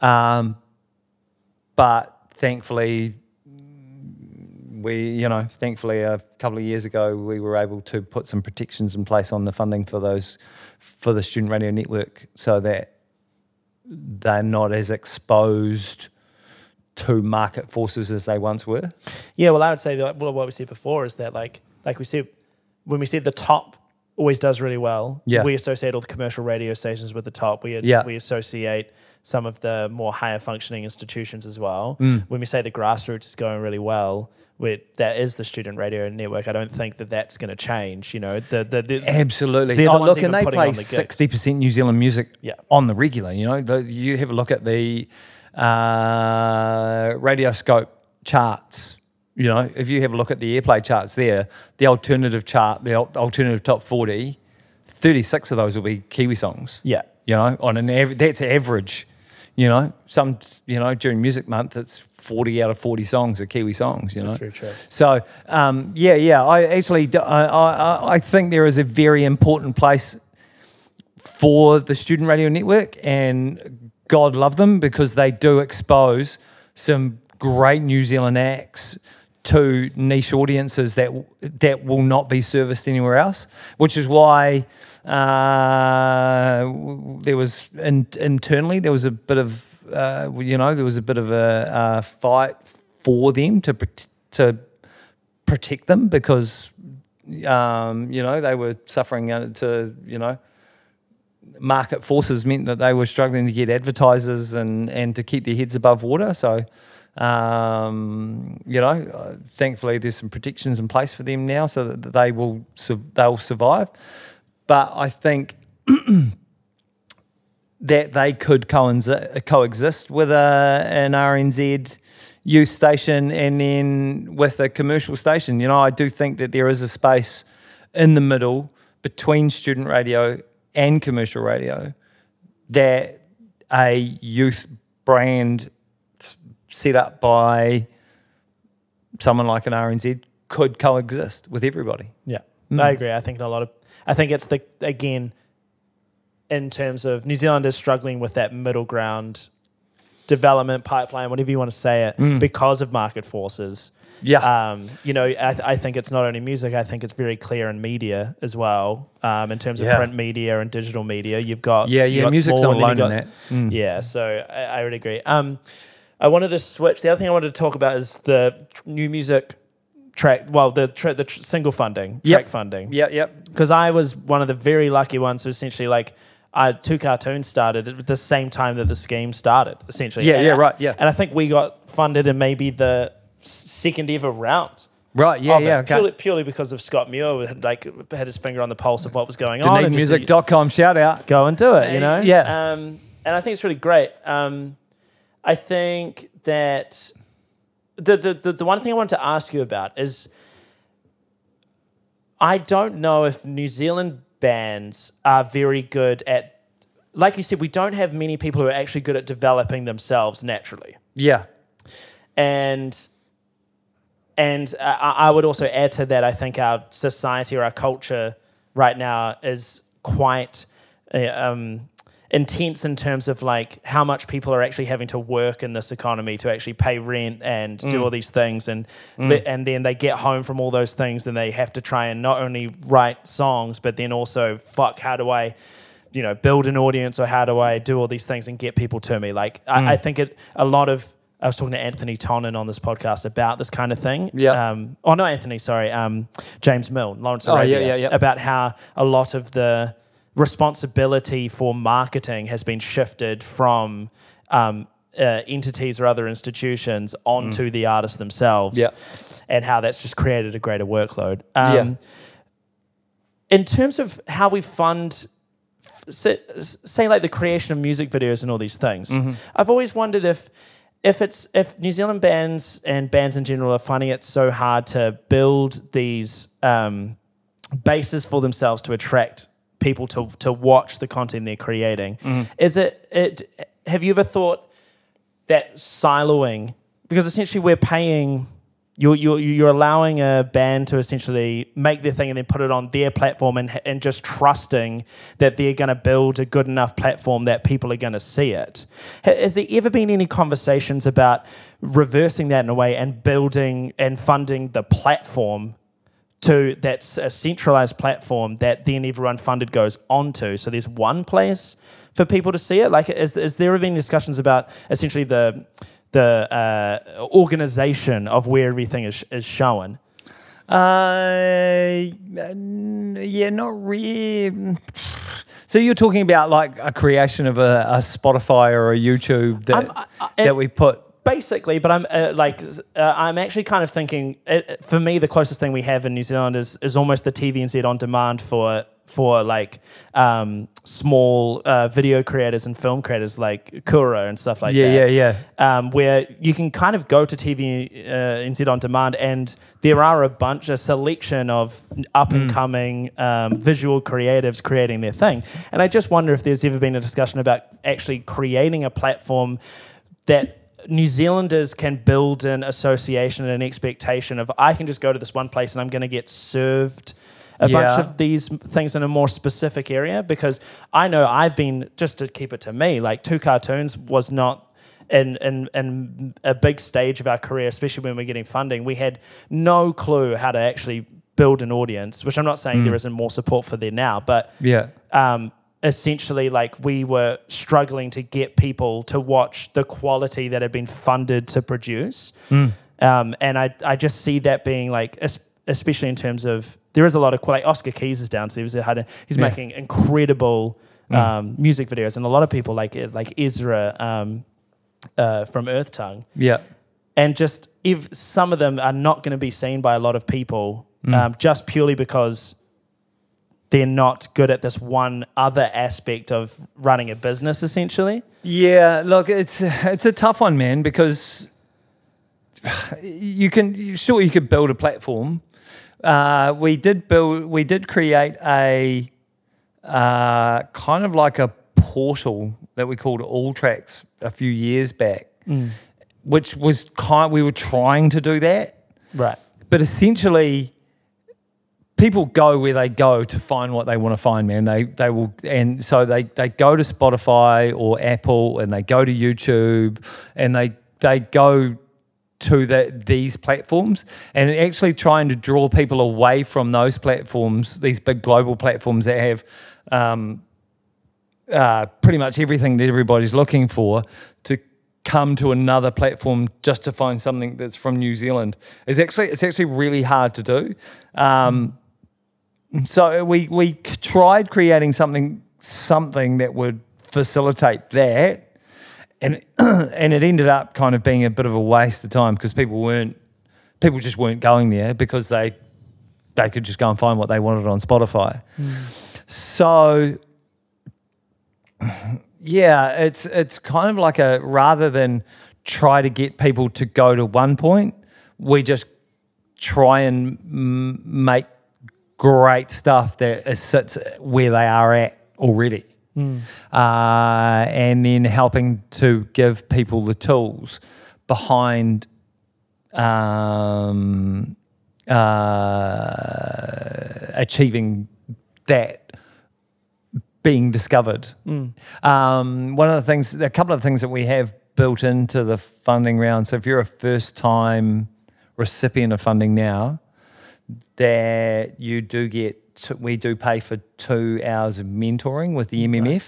Um, but thankfully, we, you know, thankfully a couple of years ago, we were able to put some protections in place on the funding for those, for the student radio network so that they're not as exposed to market forces as they once were. Yeah, well, I would say that well, what we said before is that like like we said when we said the top always does really well. Yeah. we associate all the commercial radio stations with the top. We Yeah. we associate some of the more higher functioning institutions as well. Mm. When we say the grassroots is going really well, we that is the student radio network. I don't think that that's going to change. You know, the the, the Absolutely. They're the Oh, ones look, and they play the sixty percent New Zealand music Yeah. on the regular. You know, the, you have a look at the uh, Radioscope charts. You know, if you have a look at the airplay charts there, the alternative chart, the alternative top 40, 36 of those will be Kiwi songs. yeah. You know, on an average, that's average. You know, some, you know, during Music Month, it's 40 out of 40 songs are Kiwi songs, you know. True, true. So um, yeah, yeah. I actually I I think there is a very important place for the student radio network, and God love them because they do expose some great New Zealand acts to niche audiences that that will not be serviced anywhere else. Which is why uh, there was in, internally there was a bit of uh, you know there was a bit of a, uh fight for them to to protect them because um, you know they were suffering uh, to you know market forces meant that they were struggling to get advertisers and and to keep their heads above water. So um, you know uh, thankfully there's some protections in place for them now so that they will su- they'll survive but I think [CLEARS THROAT] that they could coexist with a, an RNZ youth station and then with a commercial station. You know, I do think that there is a space in the middle between student radio and commercial radio that a youth brand set up by someone like an RNZ could coexist with everybody. Yeah, Mm. I agree. I think a lot of, I think it's the again, in terms of New Zealand is struggling with that middle ground development pipeline, whatever you want to say it, Mm. because of market forces. Yeah. Um, you know, I, I think it's not only music. I think it's very clear in media as well. Um, in terms of Yeah. print media and digital media, you've got yeah, yeah. got Music's not alone you've in got- that. Mm. yeah, so I, I would agree. Um, I wanted to switch. The other thing I wanted to talk about is the tr- new music track. Well, the tra- the tr- single funding, Yep. track funding. Yeah, yep. Because I was one of the very lucky ones who essentially like. I, two cartoons started at the same time that the scheme started, essentially. Yeah, And yeah, I- right, yeah. And I think we got funded in maybe the second ever round. Right, yeah, yeah. Okay. Purely, purely because of Scott Muir who had like had his finger on the pulse of what was going on. DunedinMusic.com, shout out. go and do it, you know? Yeah. Um, and I think it's really great. Um, I think that the, the, the, the one thing I wanted to ask you about is I don't know if New Zealand bands are very good at, like you said, we don't have many people who are actually good at developing themselves naturally Yeah. and and I, I would also add to that. I think our society or our culture right now is quite uh, um, intense in terms of like how much people are actually having to work in this economy to actually pay rent and do all these things, and le- and then they get home from all those things and they have to try and not only write songs but then also fuck how do I you know build an audience or how do I do all these things and get people to me like I, I think it a lot of I was talking to Anthony Tonnen on this podcast about this kind of thing. Yeah. Um, oh, no, Anthony, sorry. Um, James Milne, Lawrence Oh, yeah, yeah, yeah. About how a lot of the responsibility for marketing has been shifted from um, uh, entities or other institutions onto the artists themselves. Mm. Yeah. And how that's just created a greater workload. Um, Yeah. In terms of how we fund say, say like the creation of music videos and all these things. Mm-hmm. I've always wondered if if it's if New Zealand bands and bands in general are finding it so hard to build these um, bases for themselves to attract people to to watch the content they're creating. Mm-hmm. Is it it? Have you ever thought that siloing because essentially we're paying you're, you're, you're allowing a band to essentially make their thing and then put it on their platform and, and just trusting that they're going to build a good enough platform that people are going to see it. Has there ever been any conversations about reversing that in a way and building and funding the platform to that's a centralized platform that then everyone funded goes onto. So there's one place for people to see it. Like, is, is there been discussions about essentially the the uh, organization of where everything is is shown? Uh, yeah, not really. So you're talking about like a creation of a, a Spotify or a YouTube that I- I- that we put. Basically, but I'm uh, like uh, I'm actually kind of thinking. It, for me, the closest thing we have in New Zealand is is almost the TVNZ on demand for for like um, small uh, video creators and film creators like Kura and stuff like yeah, that. yeah, yeah. um, where you can kind of go to TV uh, NZ on demand, and there are a bunch, a selection of up and coming um, visual creatives creating their thing. And I just wonder if there's ever been a discussion about actually creating a platform that New Zealanders can build an association and an expectation of I can just go to this one place and I'm going to get served a bunch of these things in a more specific area because I know I've been just to keep it to me like two cartoons was not in, in, in a big stage of our career, especially when we're getting funding, we had no clue how to actually build an audience, which I'm not saying there isn't more support for there now, but Yeah. um, essentially like we were struggling to get people to watch the quality that had been funded to produce. Um, and I, I just see that being like, especially in terms of, there is a lot of, like Oscar Keys is down, so he was a, he's Yeah. making incredible um, music videos. And a lot of people like, like Ezra um, uh, from Earth Tongue Yeah. and just if some of them are not going to be seen by a lot of people um, just purely because they're not good at this one other aspect of running a business essentially Yeah, look, it's it's a tough one, man, because you can you- sure you could build a platform. Uh, we did build, we did create a uh, kind of like a portal that we called All Tracks a few years back, which was kind. We were trying to do that, right but essentially, people go where they go to find what they want to find, man. They they will, and so they they go to Spotify or Apple, and they go to YouTube, and they they go to the, these platforms and actually trying to draw people away from those platforms, these big global platforms that have um, uh, pretty much everything that everybody's looking for to come to another platform just to find something that's from New Zealand is actually it's actually really hard to do. Um, so we we tried creating something something that would facilitate that, and [CLEARS THROAT] and it ended up kind of being a bit of a waste of time because people weren't people just weren't going there because they they could just go and find what they wanted on Spotify. So [CLEARS THROAT] yeah, it's it's kind of like a rather than try to get people to go to one point, we just try and m- make great stuff that sits where they are at already. Uh, and then helping to give people the tools behind um, uh, achieving that being discovered. Um, one of the things, a couple of things that we have built into the funding round. So if you're a first time recipient of funding now, that you do get, t- we do pay for two hours of mentoring with the MMF.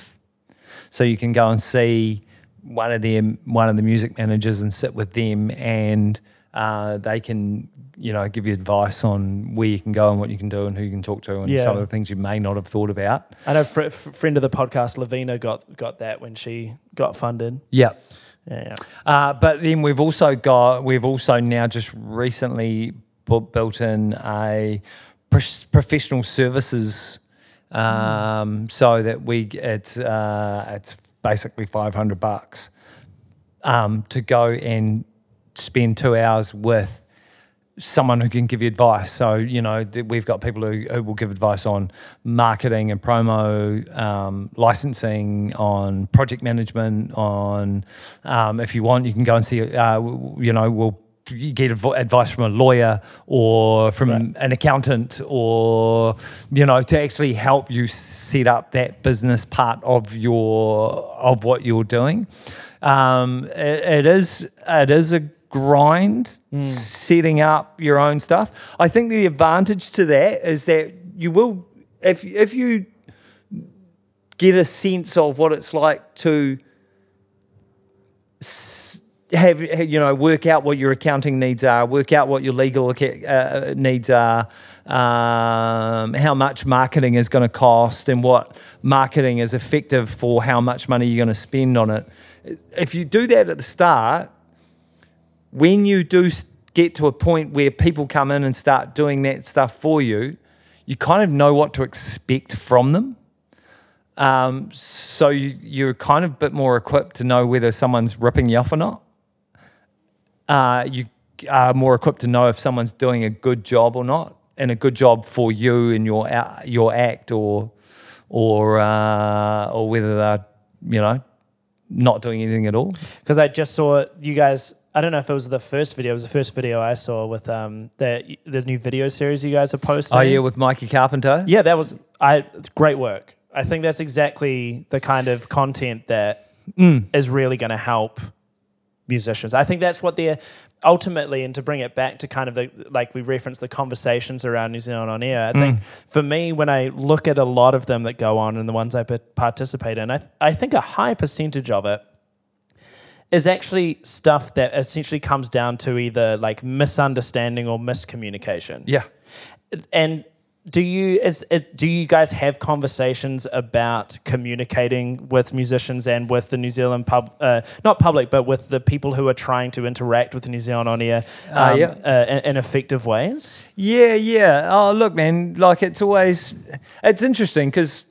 So you can go and see one of them, one of the music managers and sit with them, and uh, they can you know give you advice on where you can go and what you can do and who you can talk to and Yeah. some of the things you may not have thought about. I know fr- friend of the podcast, Lavina, got got that when she got funded. Yeah. Yeah. Uh, but then we've also got we've also now just recently built in a professional services um, so that we it's uh, it's basically five hundred bucks um, to go and spend two hours with someone who can give you advice. So, you know, we've got people who, who will give advice on marketing and promo, um, licensing, on project management, on um, if you want, you can go and see, uh, you know, we'll you get advice from a lawyer or from Right. an accountant or you know to actually help you set up that business part of your of what you're doing. Um, it- it is it is a grind setting up your own stuff. I think the advantage to that is that you will if if you get a sense of what it's like to s- have you know work out what your accounting needs are, work out what your legal uh, needs are, um, how much marketing is going to cost, and what marketing is effective for how much money you're going to spend on it. If you do that at the start, when you do get to a point where people come in and start doing that stuff for you, you kind of know what to expect from them. Um, so you, you're kind of a bit more equipped to know whether someone's ripping you off or not. Uh, you are more equipped to know if someone's doing a good job or not, and a good job for you and your a- your act, or or uh, or whether they're you know not doing anything at all. because I just saw you guys. I don't know if it was the first video. It was the first video I saw with um the the new video series you guys are posting. Oh yeah, with Mikey Carpenter. yeah, that was I. It's great work. I think that's exactly the kind of content that is really going to help musicians. I think that's what they're ultimately, and to bring it back to kind of the like we referenced the conversations around New Zealand on air. I think mm. for me, when I look at a lot of them that go on and the ones I participate in, I I think a high percentage of it is actually stuff that essentially comes down to either like misunderstanding or miscommunication. Yeah. And do you is it, do you guys have conversations about communicating with musicians and with the New Zealand pub uh, not public but with the people who are trying to interact with New Zealand on air Uh, um, yeah. uh, in, in effective ways? Yeah, yeah. Oh, look, man. Like it's always, it's interesting because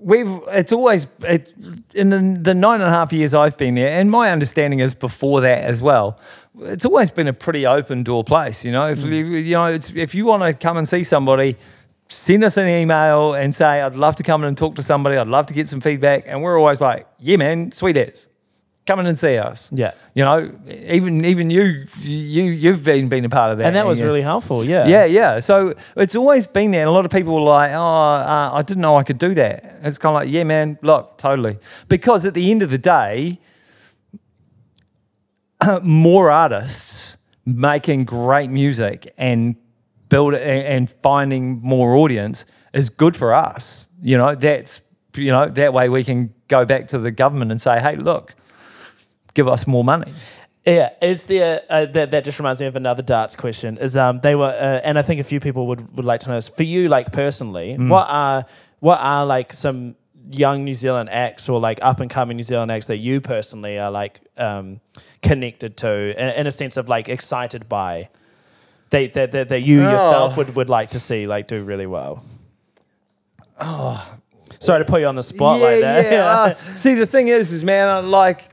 we've. It's always it, in the, the nine and a half years I've been there, and my understanding is before that as well. It's always been a pretty open door place. You know, if mm. you, you know, it's, if you want to come and see somebody. Send us an email and say, I'd love to come in and talk to somebody. I'd love to get some feedback. And we're always like, yeah, man, sweet as. Come in and see us. Yeah. You know, even even you you you've been been a part of that, And that was really helpful. Yeah. Yeah, yeah. So it's always been there. And a lot of people were like, oh, uh, I didn't know I could do that. It's kind of like, yeah, man, look, totally. Because at the end of the day, [CLEARS THROAT] more artists making great music and build and, and finding more audience is good for us. You know, that's, you know, that way we can go back to the government and say, hey, look, give us more money. Yeah, is there uh, that that just reminds me of another darts question? Is um they were uh, and I think a few people would, would like to know this for you like personally Mm. what are what are like some young New Zealand acts or like up and coming New Zealand acts that you personally are like um connected to in, in a sense of like excited by that that that, that you Oh. yourself would, would like to see like do really well. Oh, sorry to put you on the spot like that. Yeah, uh, [LAUGHS] see, the thing is, is man, I'm like,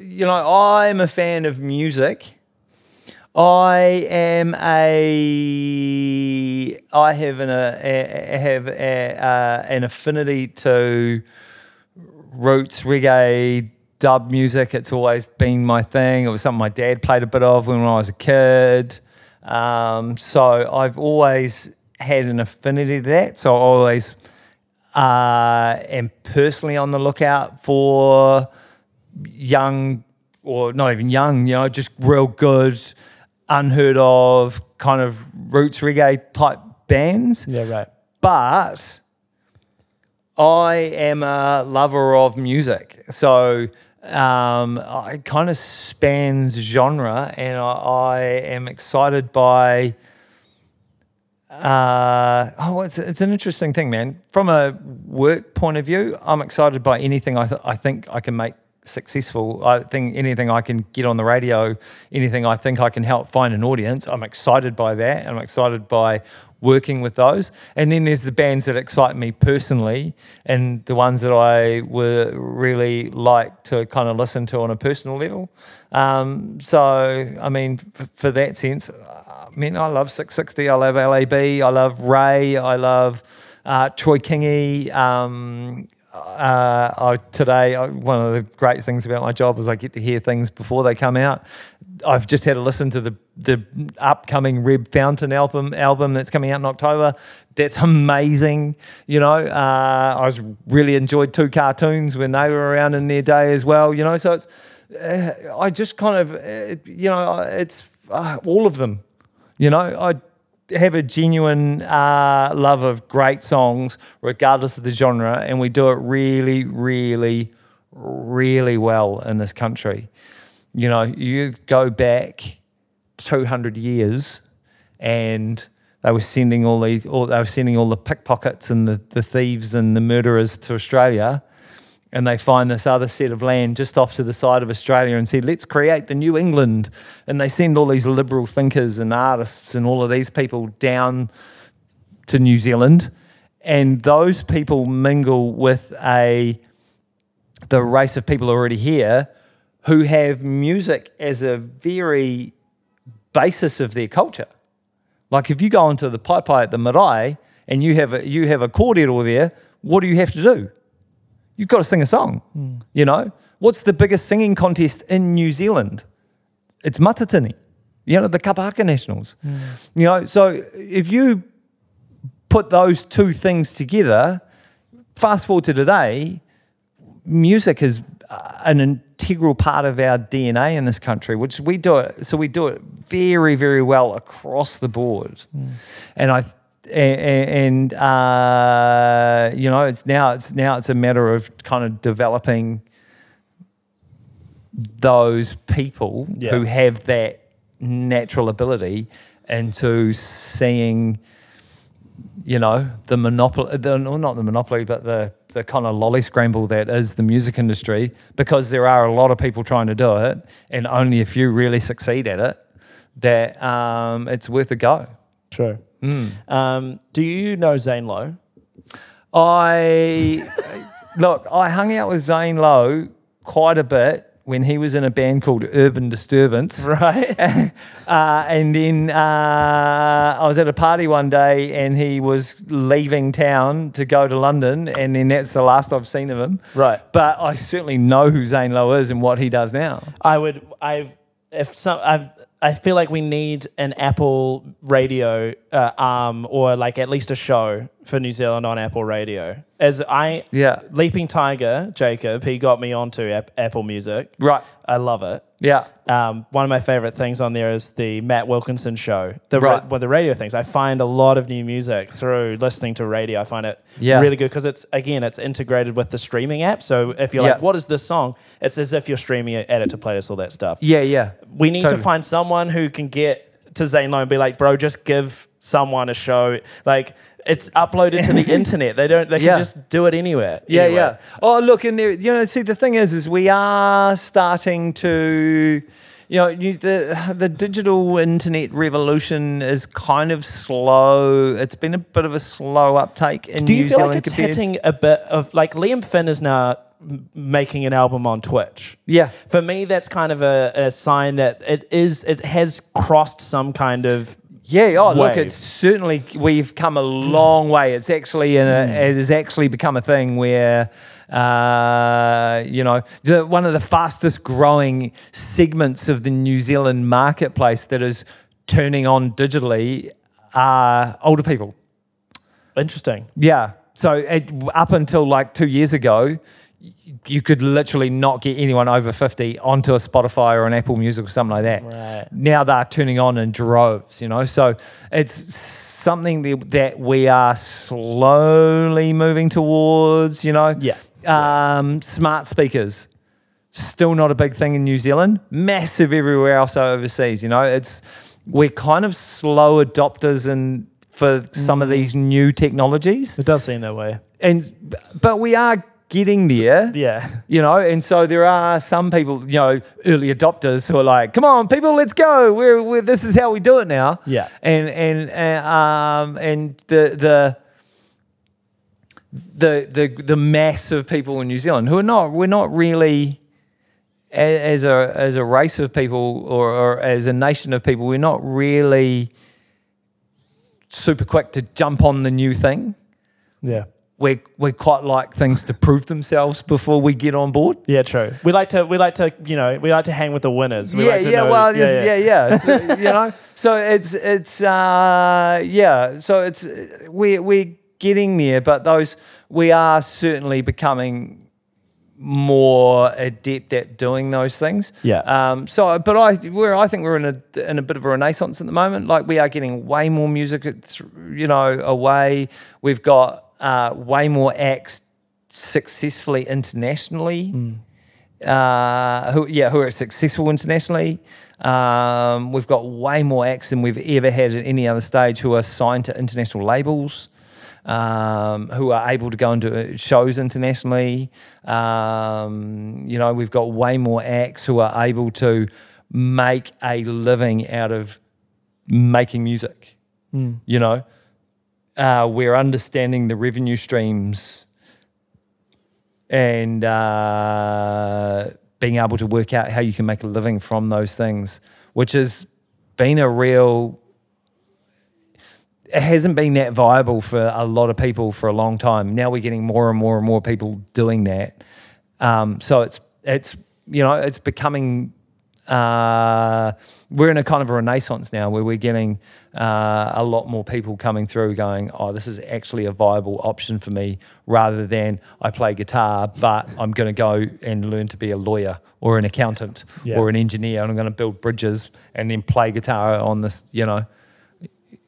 you know, I'm a fan of music. I am a, I have an, a, a, have a, an affinity to roots reggae dub music. It's always been my thing. It was something my dad played a bit of when I was a kid. Um, so I've always had an affinity to that. So I always uh, am personally on the lookout for young, or not even young, you know, just real good, unheard of kind of roots reggae type bands. Yeah, right. But I am a lover of music. So um, it kind of spans genre, and I, I am excited by. Uh, oh, it's, it's an interesting thing, man. From a work point of view, I'm excited by anything I, th- I think I can make successful. I think anything I can get on the radio, anything I think I can help find an audience, I'm excited by that. I'm excited by working with those. And then there's the bands that excite me personally and the ones that I would really like to kind of listen to on a personal level. Um, so, I mean, f- for that sense, I mean, I love SIX60, I love LAB, I love Ray, I love uh, Troy Kingi. Um, uh, I, today, I, one of the great things about my job is I get to hear things before they come out. I've just had to listen to the the upcoming Reb Fountain album album that's coming out in October. That's amazing. You know, uh, I was really enjoyed two cartoons when they were around in their day as well. You know, so it's uh, I just kind of uh, you know it's uh, all of them. You know, I have a genuine uh, love of great songs, regardless of the genre, and we do it really, really, really well in this country. You know, you go back 200 years and they were sending all these, they were sending all the pickpockets and the, the thieves and the murderers to Australia. And they find this other set of land just off to the side of Australia and said, let's create the New England. And they send all these liberal thinkers and artists and all of these people down to New Zealand. And those people mingle with a the race of people already here who have music as a very basis of their culture. Like if you go into the paepae at the marae and you have a, you have a kōrero there, what do you have to do? You've got to sing a song. Hmm. You know, what's the biggest singing contest in New Zealand? It's Matatini. You know, the Kapahaka Nationals. Hmm. You know, so if you put those two things together, fast forward to today, music is uh, an integral part of our DNA in this country, which we do it. So we do it very, very well across the board. Hmm. And I, and uh, you know, it's now it's now it's a matter of kind of developing those people Yeah. who have that natural ability into seeing you know, the monopoly, the, no, not the monopoly, but the, the kind of lolly scramble that is the music industry, because there are a lot of people trying to do it, and only a few really succeed at it, that um, it's worth a go. True. Mm. Um, do you know Zane Lowe? I [LAUGHS] look, I hung out with Zane Lowe quite a bit when he was in a band called Urban Disturbance. [LAUGHS] Right. [LAUGHS] uh, and then uh, I was at a party one day and he was leaving town to go to London. And then that's the last I've seen of him. Right. But I certainly know who Zane Lowe is and what he does now. I would. I've, if some. I. I feel like we need an Apple radio uh, arm or like at least a show for New Zealand on Apple Radio. As I Yeah. Leaping Tiger Jacob, he got me onto Ap- Apple Music. Right. I love it. Yeah. Um, one of my favorite things on there is the Matt Wilkinson show, the Right. ra- well, the radio things. I find a lot of new music through listening to radio. I find it Yeah. really good because it's again it's integrated with the streaming app. So if you're Yeah. like, what is this song? It's as if you're streaming it, add it to playlist, all that stuff. Yeah. Yeah. We need Totally. to find someone who can get to Zane Lowe and be like, bro, just give someone a show. Like it's uploaded to the [LAUGHS] internet. They don't. They can Yeah. just do it anywhere. Yeah, yeah. Oh, look, and there, you know, see, the thing is, is we are starting to, you know, you, the the digital internet revolution is kind of slow. It's been a bit of a slow uptake in Do you New feel Zealand. like it's compared- hitting a bit of like Liam Finn is now making an album on Twitch? Yeah, For me, that's kind of a, a sign that it is it has crossed some kind of yeah. Oh, look, it's certainly we've come a long way. It's actually in a, it has actually become a thing where. Uh, you know, the, one of the fastest growing segments of the New Zealand marketplace that is turning on digitally are older people. interesting. Yeah. So it, up until like two years ago, you could literally not get anyone over 50 onto a Spotify or an Apple Music or something like that. Right. Now they're turning on in droves, you know. So it's something that- we are slowly moving towards, you know. Yeah. Um, smart speakers, still not a big thing in New Zealand, massive everywhere else overseas, you know. It's we're kind of slow adopters and for some of these new technologies It does seem that way. and but we are getting there Yeah. you know and so there are some people you know early adopters who are like come on people let's go we're, we're this is how we do it now Yeah. and and uh, um and the the the the the mass of people in New Zealand who are not we're not really as a as a race of people or, or as a nation of people we're not really super quick to jump on the new thing Yeah. We we quite like things to prove themselves before we get on board. Yeah, true. We like to we like to you know we like to hang with the winners. We yeah, like to yeah, know- well, yeah, yeah, yeah. So, you [LAUGHS] know, so it's it's uh, yeah, so it's we we're getting there, but those we are certainly becoming more adept at doing those things. Yeah. Um. So, but I we're I think we're in a in a bit of a renaissance at the moment. Like we are getting way more music, you know, away. We've got uh, way more acts successfully internationally. Uh, who yeah, who are successful internationally. Um, we've got way more acts than we've ever had at any other stage who are signed to international labels. Um, who are able to go into shows internationally. Um, you know, we've got way more acts who are able to make a living out of making music. You know, uh, we're understanding the revenue streams and uh, being able to work out how you can make a living from those things, which has been a real. It hasn't been that viable for a lot of people for a long time. Now we're getting more and more and more people doing that. Um, so it's it's you know it's becoming uh, we're in a kind of a renaissance now where we're getting uh, a lot more people coming through going, oh, this is actually a viable option for me rather than I play guitar, but I'm going to go and learn to be a lawyer or an accountant Yeah. or an engineer and I'm going to build bridges and then play guitar on this, you know,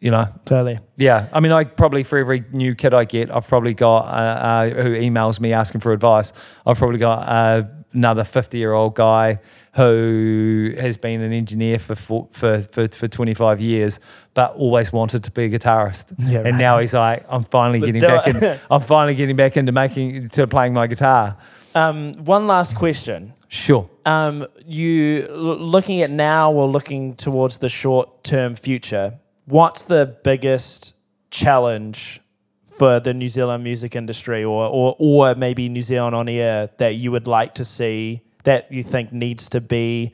you know, Totally. yeah, I mean, I probably for every new kid I get, I've probably got uh, uh, who emails me asking for advice. I've probably got uh, another fifty-year-old guy who has been an engineer for for, for for for twenty-five years, but always wanted to be a guitarist. Yeah, and right. now he's like, I'm finally Let's getting back in. [LAUGHS] I'm finally getting back into making to playing my guitar. Um, one last question. Sure. Um, you looking at now or looking towards the short term future? What's the biggest challenge for the New Zealand music industry, or or or maybe New Zealand on air that you would like to see that you think needs to be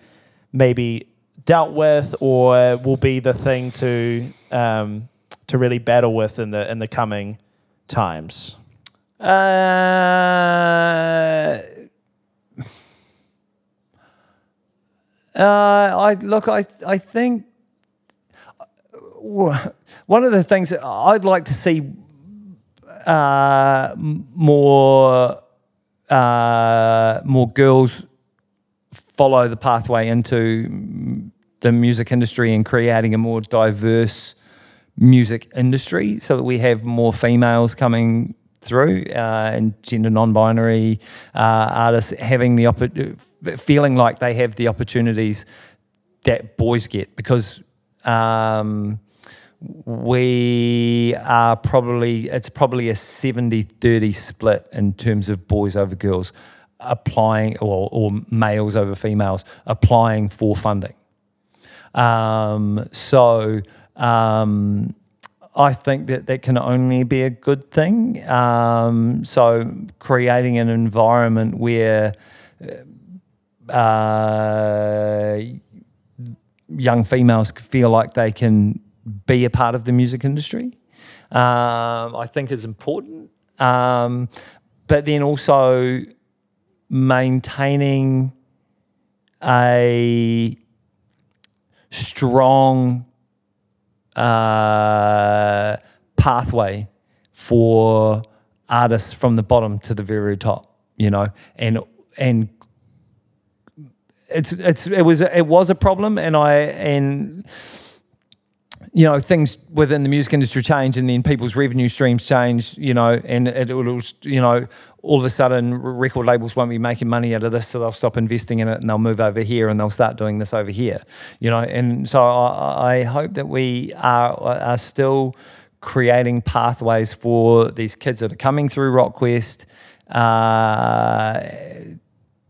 maybe dealt with, or will be the thing to um, to really battle with in the in the coming times? Uh, [SIGHS] uh, I look. I I think one of the things that I'd like to see uh, more uh, more girls follow the pathway into the music industry and creating a more diverse music industry, so that we have more females coming through uh, and gender non-binary uh, artists having the feeling like they have the opportunities that boys get because um, we are probably it's probably a 70-30 split in terms of boys over girls applying or, or males over females applying for funding um, so um, I think that that can only be a good thing. Um, so creating an environment where uh, young females feel like they can be a part of the music industry, um, I think is important. Um, but then also maintaining a strong uh, pathway for artists from the bottom to the very top, you know, and and it's it's it was it was a problem, and I and you know things within the music industry change, and then people's revenue streams change, you know, and it, was you know all of a sudden record labels won't be making money out of this, so they'll stop investing in it and they'll move over here and they'll start doing this over here, you know. And so I, I hope that we are are still creating pathways for these kids that are coming through RockQuest uh,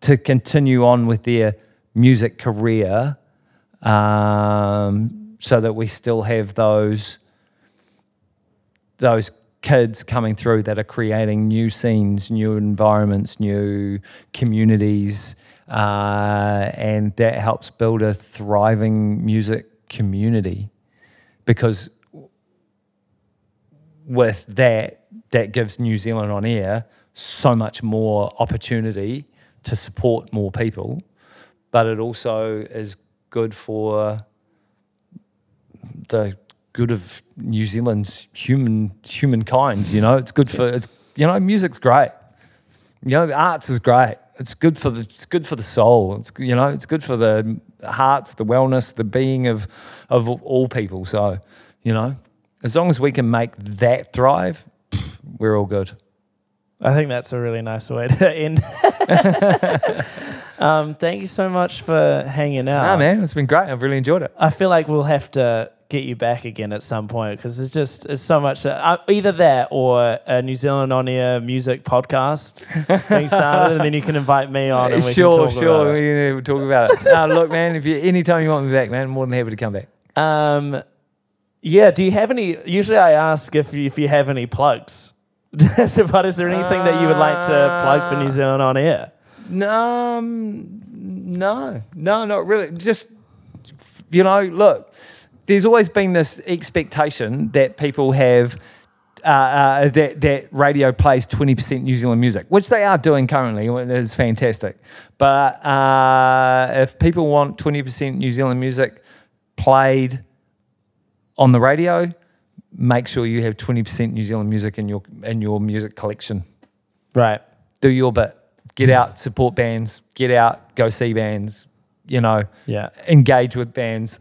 to continue on with their music career, um, so that we still have those those kids coming through that are creating new scenes, new environments, new communities, uh, and that helps build a thriving music community. Because with that, that gives New Zealand on air so much more opportunity to support more people, but it also is good for the good of New Zealand's human humankind. You know, it's good for it's you know, music's great. You know, the arts is great. It's good for the it's good for the soul. It's you know, it's good for the hearts, the wellness, the being of of all people. So, you know, as long as we can make that thrive, we're all good. I think that's a really nice way to end. [LAUGHS] um, thank you so much for hanging out. Nah, man, it's been great. I've really enjoyed it. I feel like we'll have to get you back again at some point because it's just it's so much uh, either that or a New Zealand on air music podcast being started, and then you can invite me on. And we sure, can talk sure, About it. we can talk about it. uh, look, man, if you anytime you want me back, man, I'm more than happy to come back. Um, yeah. Do you have any? Usually, I ask if you, if you have any plugs. [LAUGHS] but is there anything that you would like to plug for New Zealand on air? No, um, no, no, not really. Just you know, look, there's always been this expectation that people have. Uh, uh, that that radio plays 20% New Zealand music, which they are doing currently, and it is fantastic. But uh, if people want 20% New Zealand music played on the radio, make sure you have 20% New Zealand music in your in your music collection. Right. Do your bit. Get out, support bands. Get out, go see bands. You know, Yeah. engage with bands.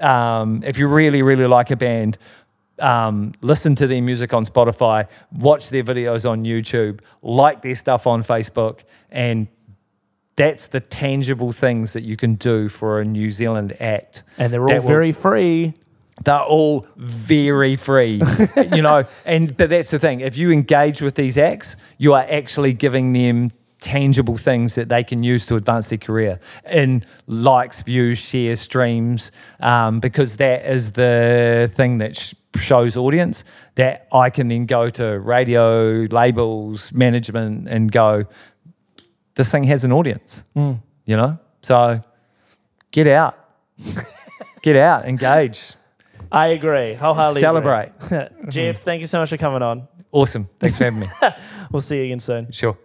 Um, if you really, really like a band, um, listen to their music on Spotify, watch their videos on YouTube, like their stuff on Facebook, and that's the tangible things that you can do for a New Zealand act. And they're all That will- very free. they're all very free, you know. And but that's the thing. If you engage with these acts, you are actually giving them tangible things that they can use to advance their career in likes, views, shares, streams, um, because that is the thing that sh- shows audience that I can then go to radio labels, management, and go, this thing has an audience. you know? So get out. [LAUGHS] get out, engage, I agree. Wholeheartedly. celebrate. [LAUGHS] Jeff, thank you so much for coming on. Awesome. Thanks for having me. [LAUGHS] We'll see you again soon. Sure.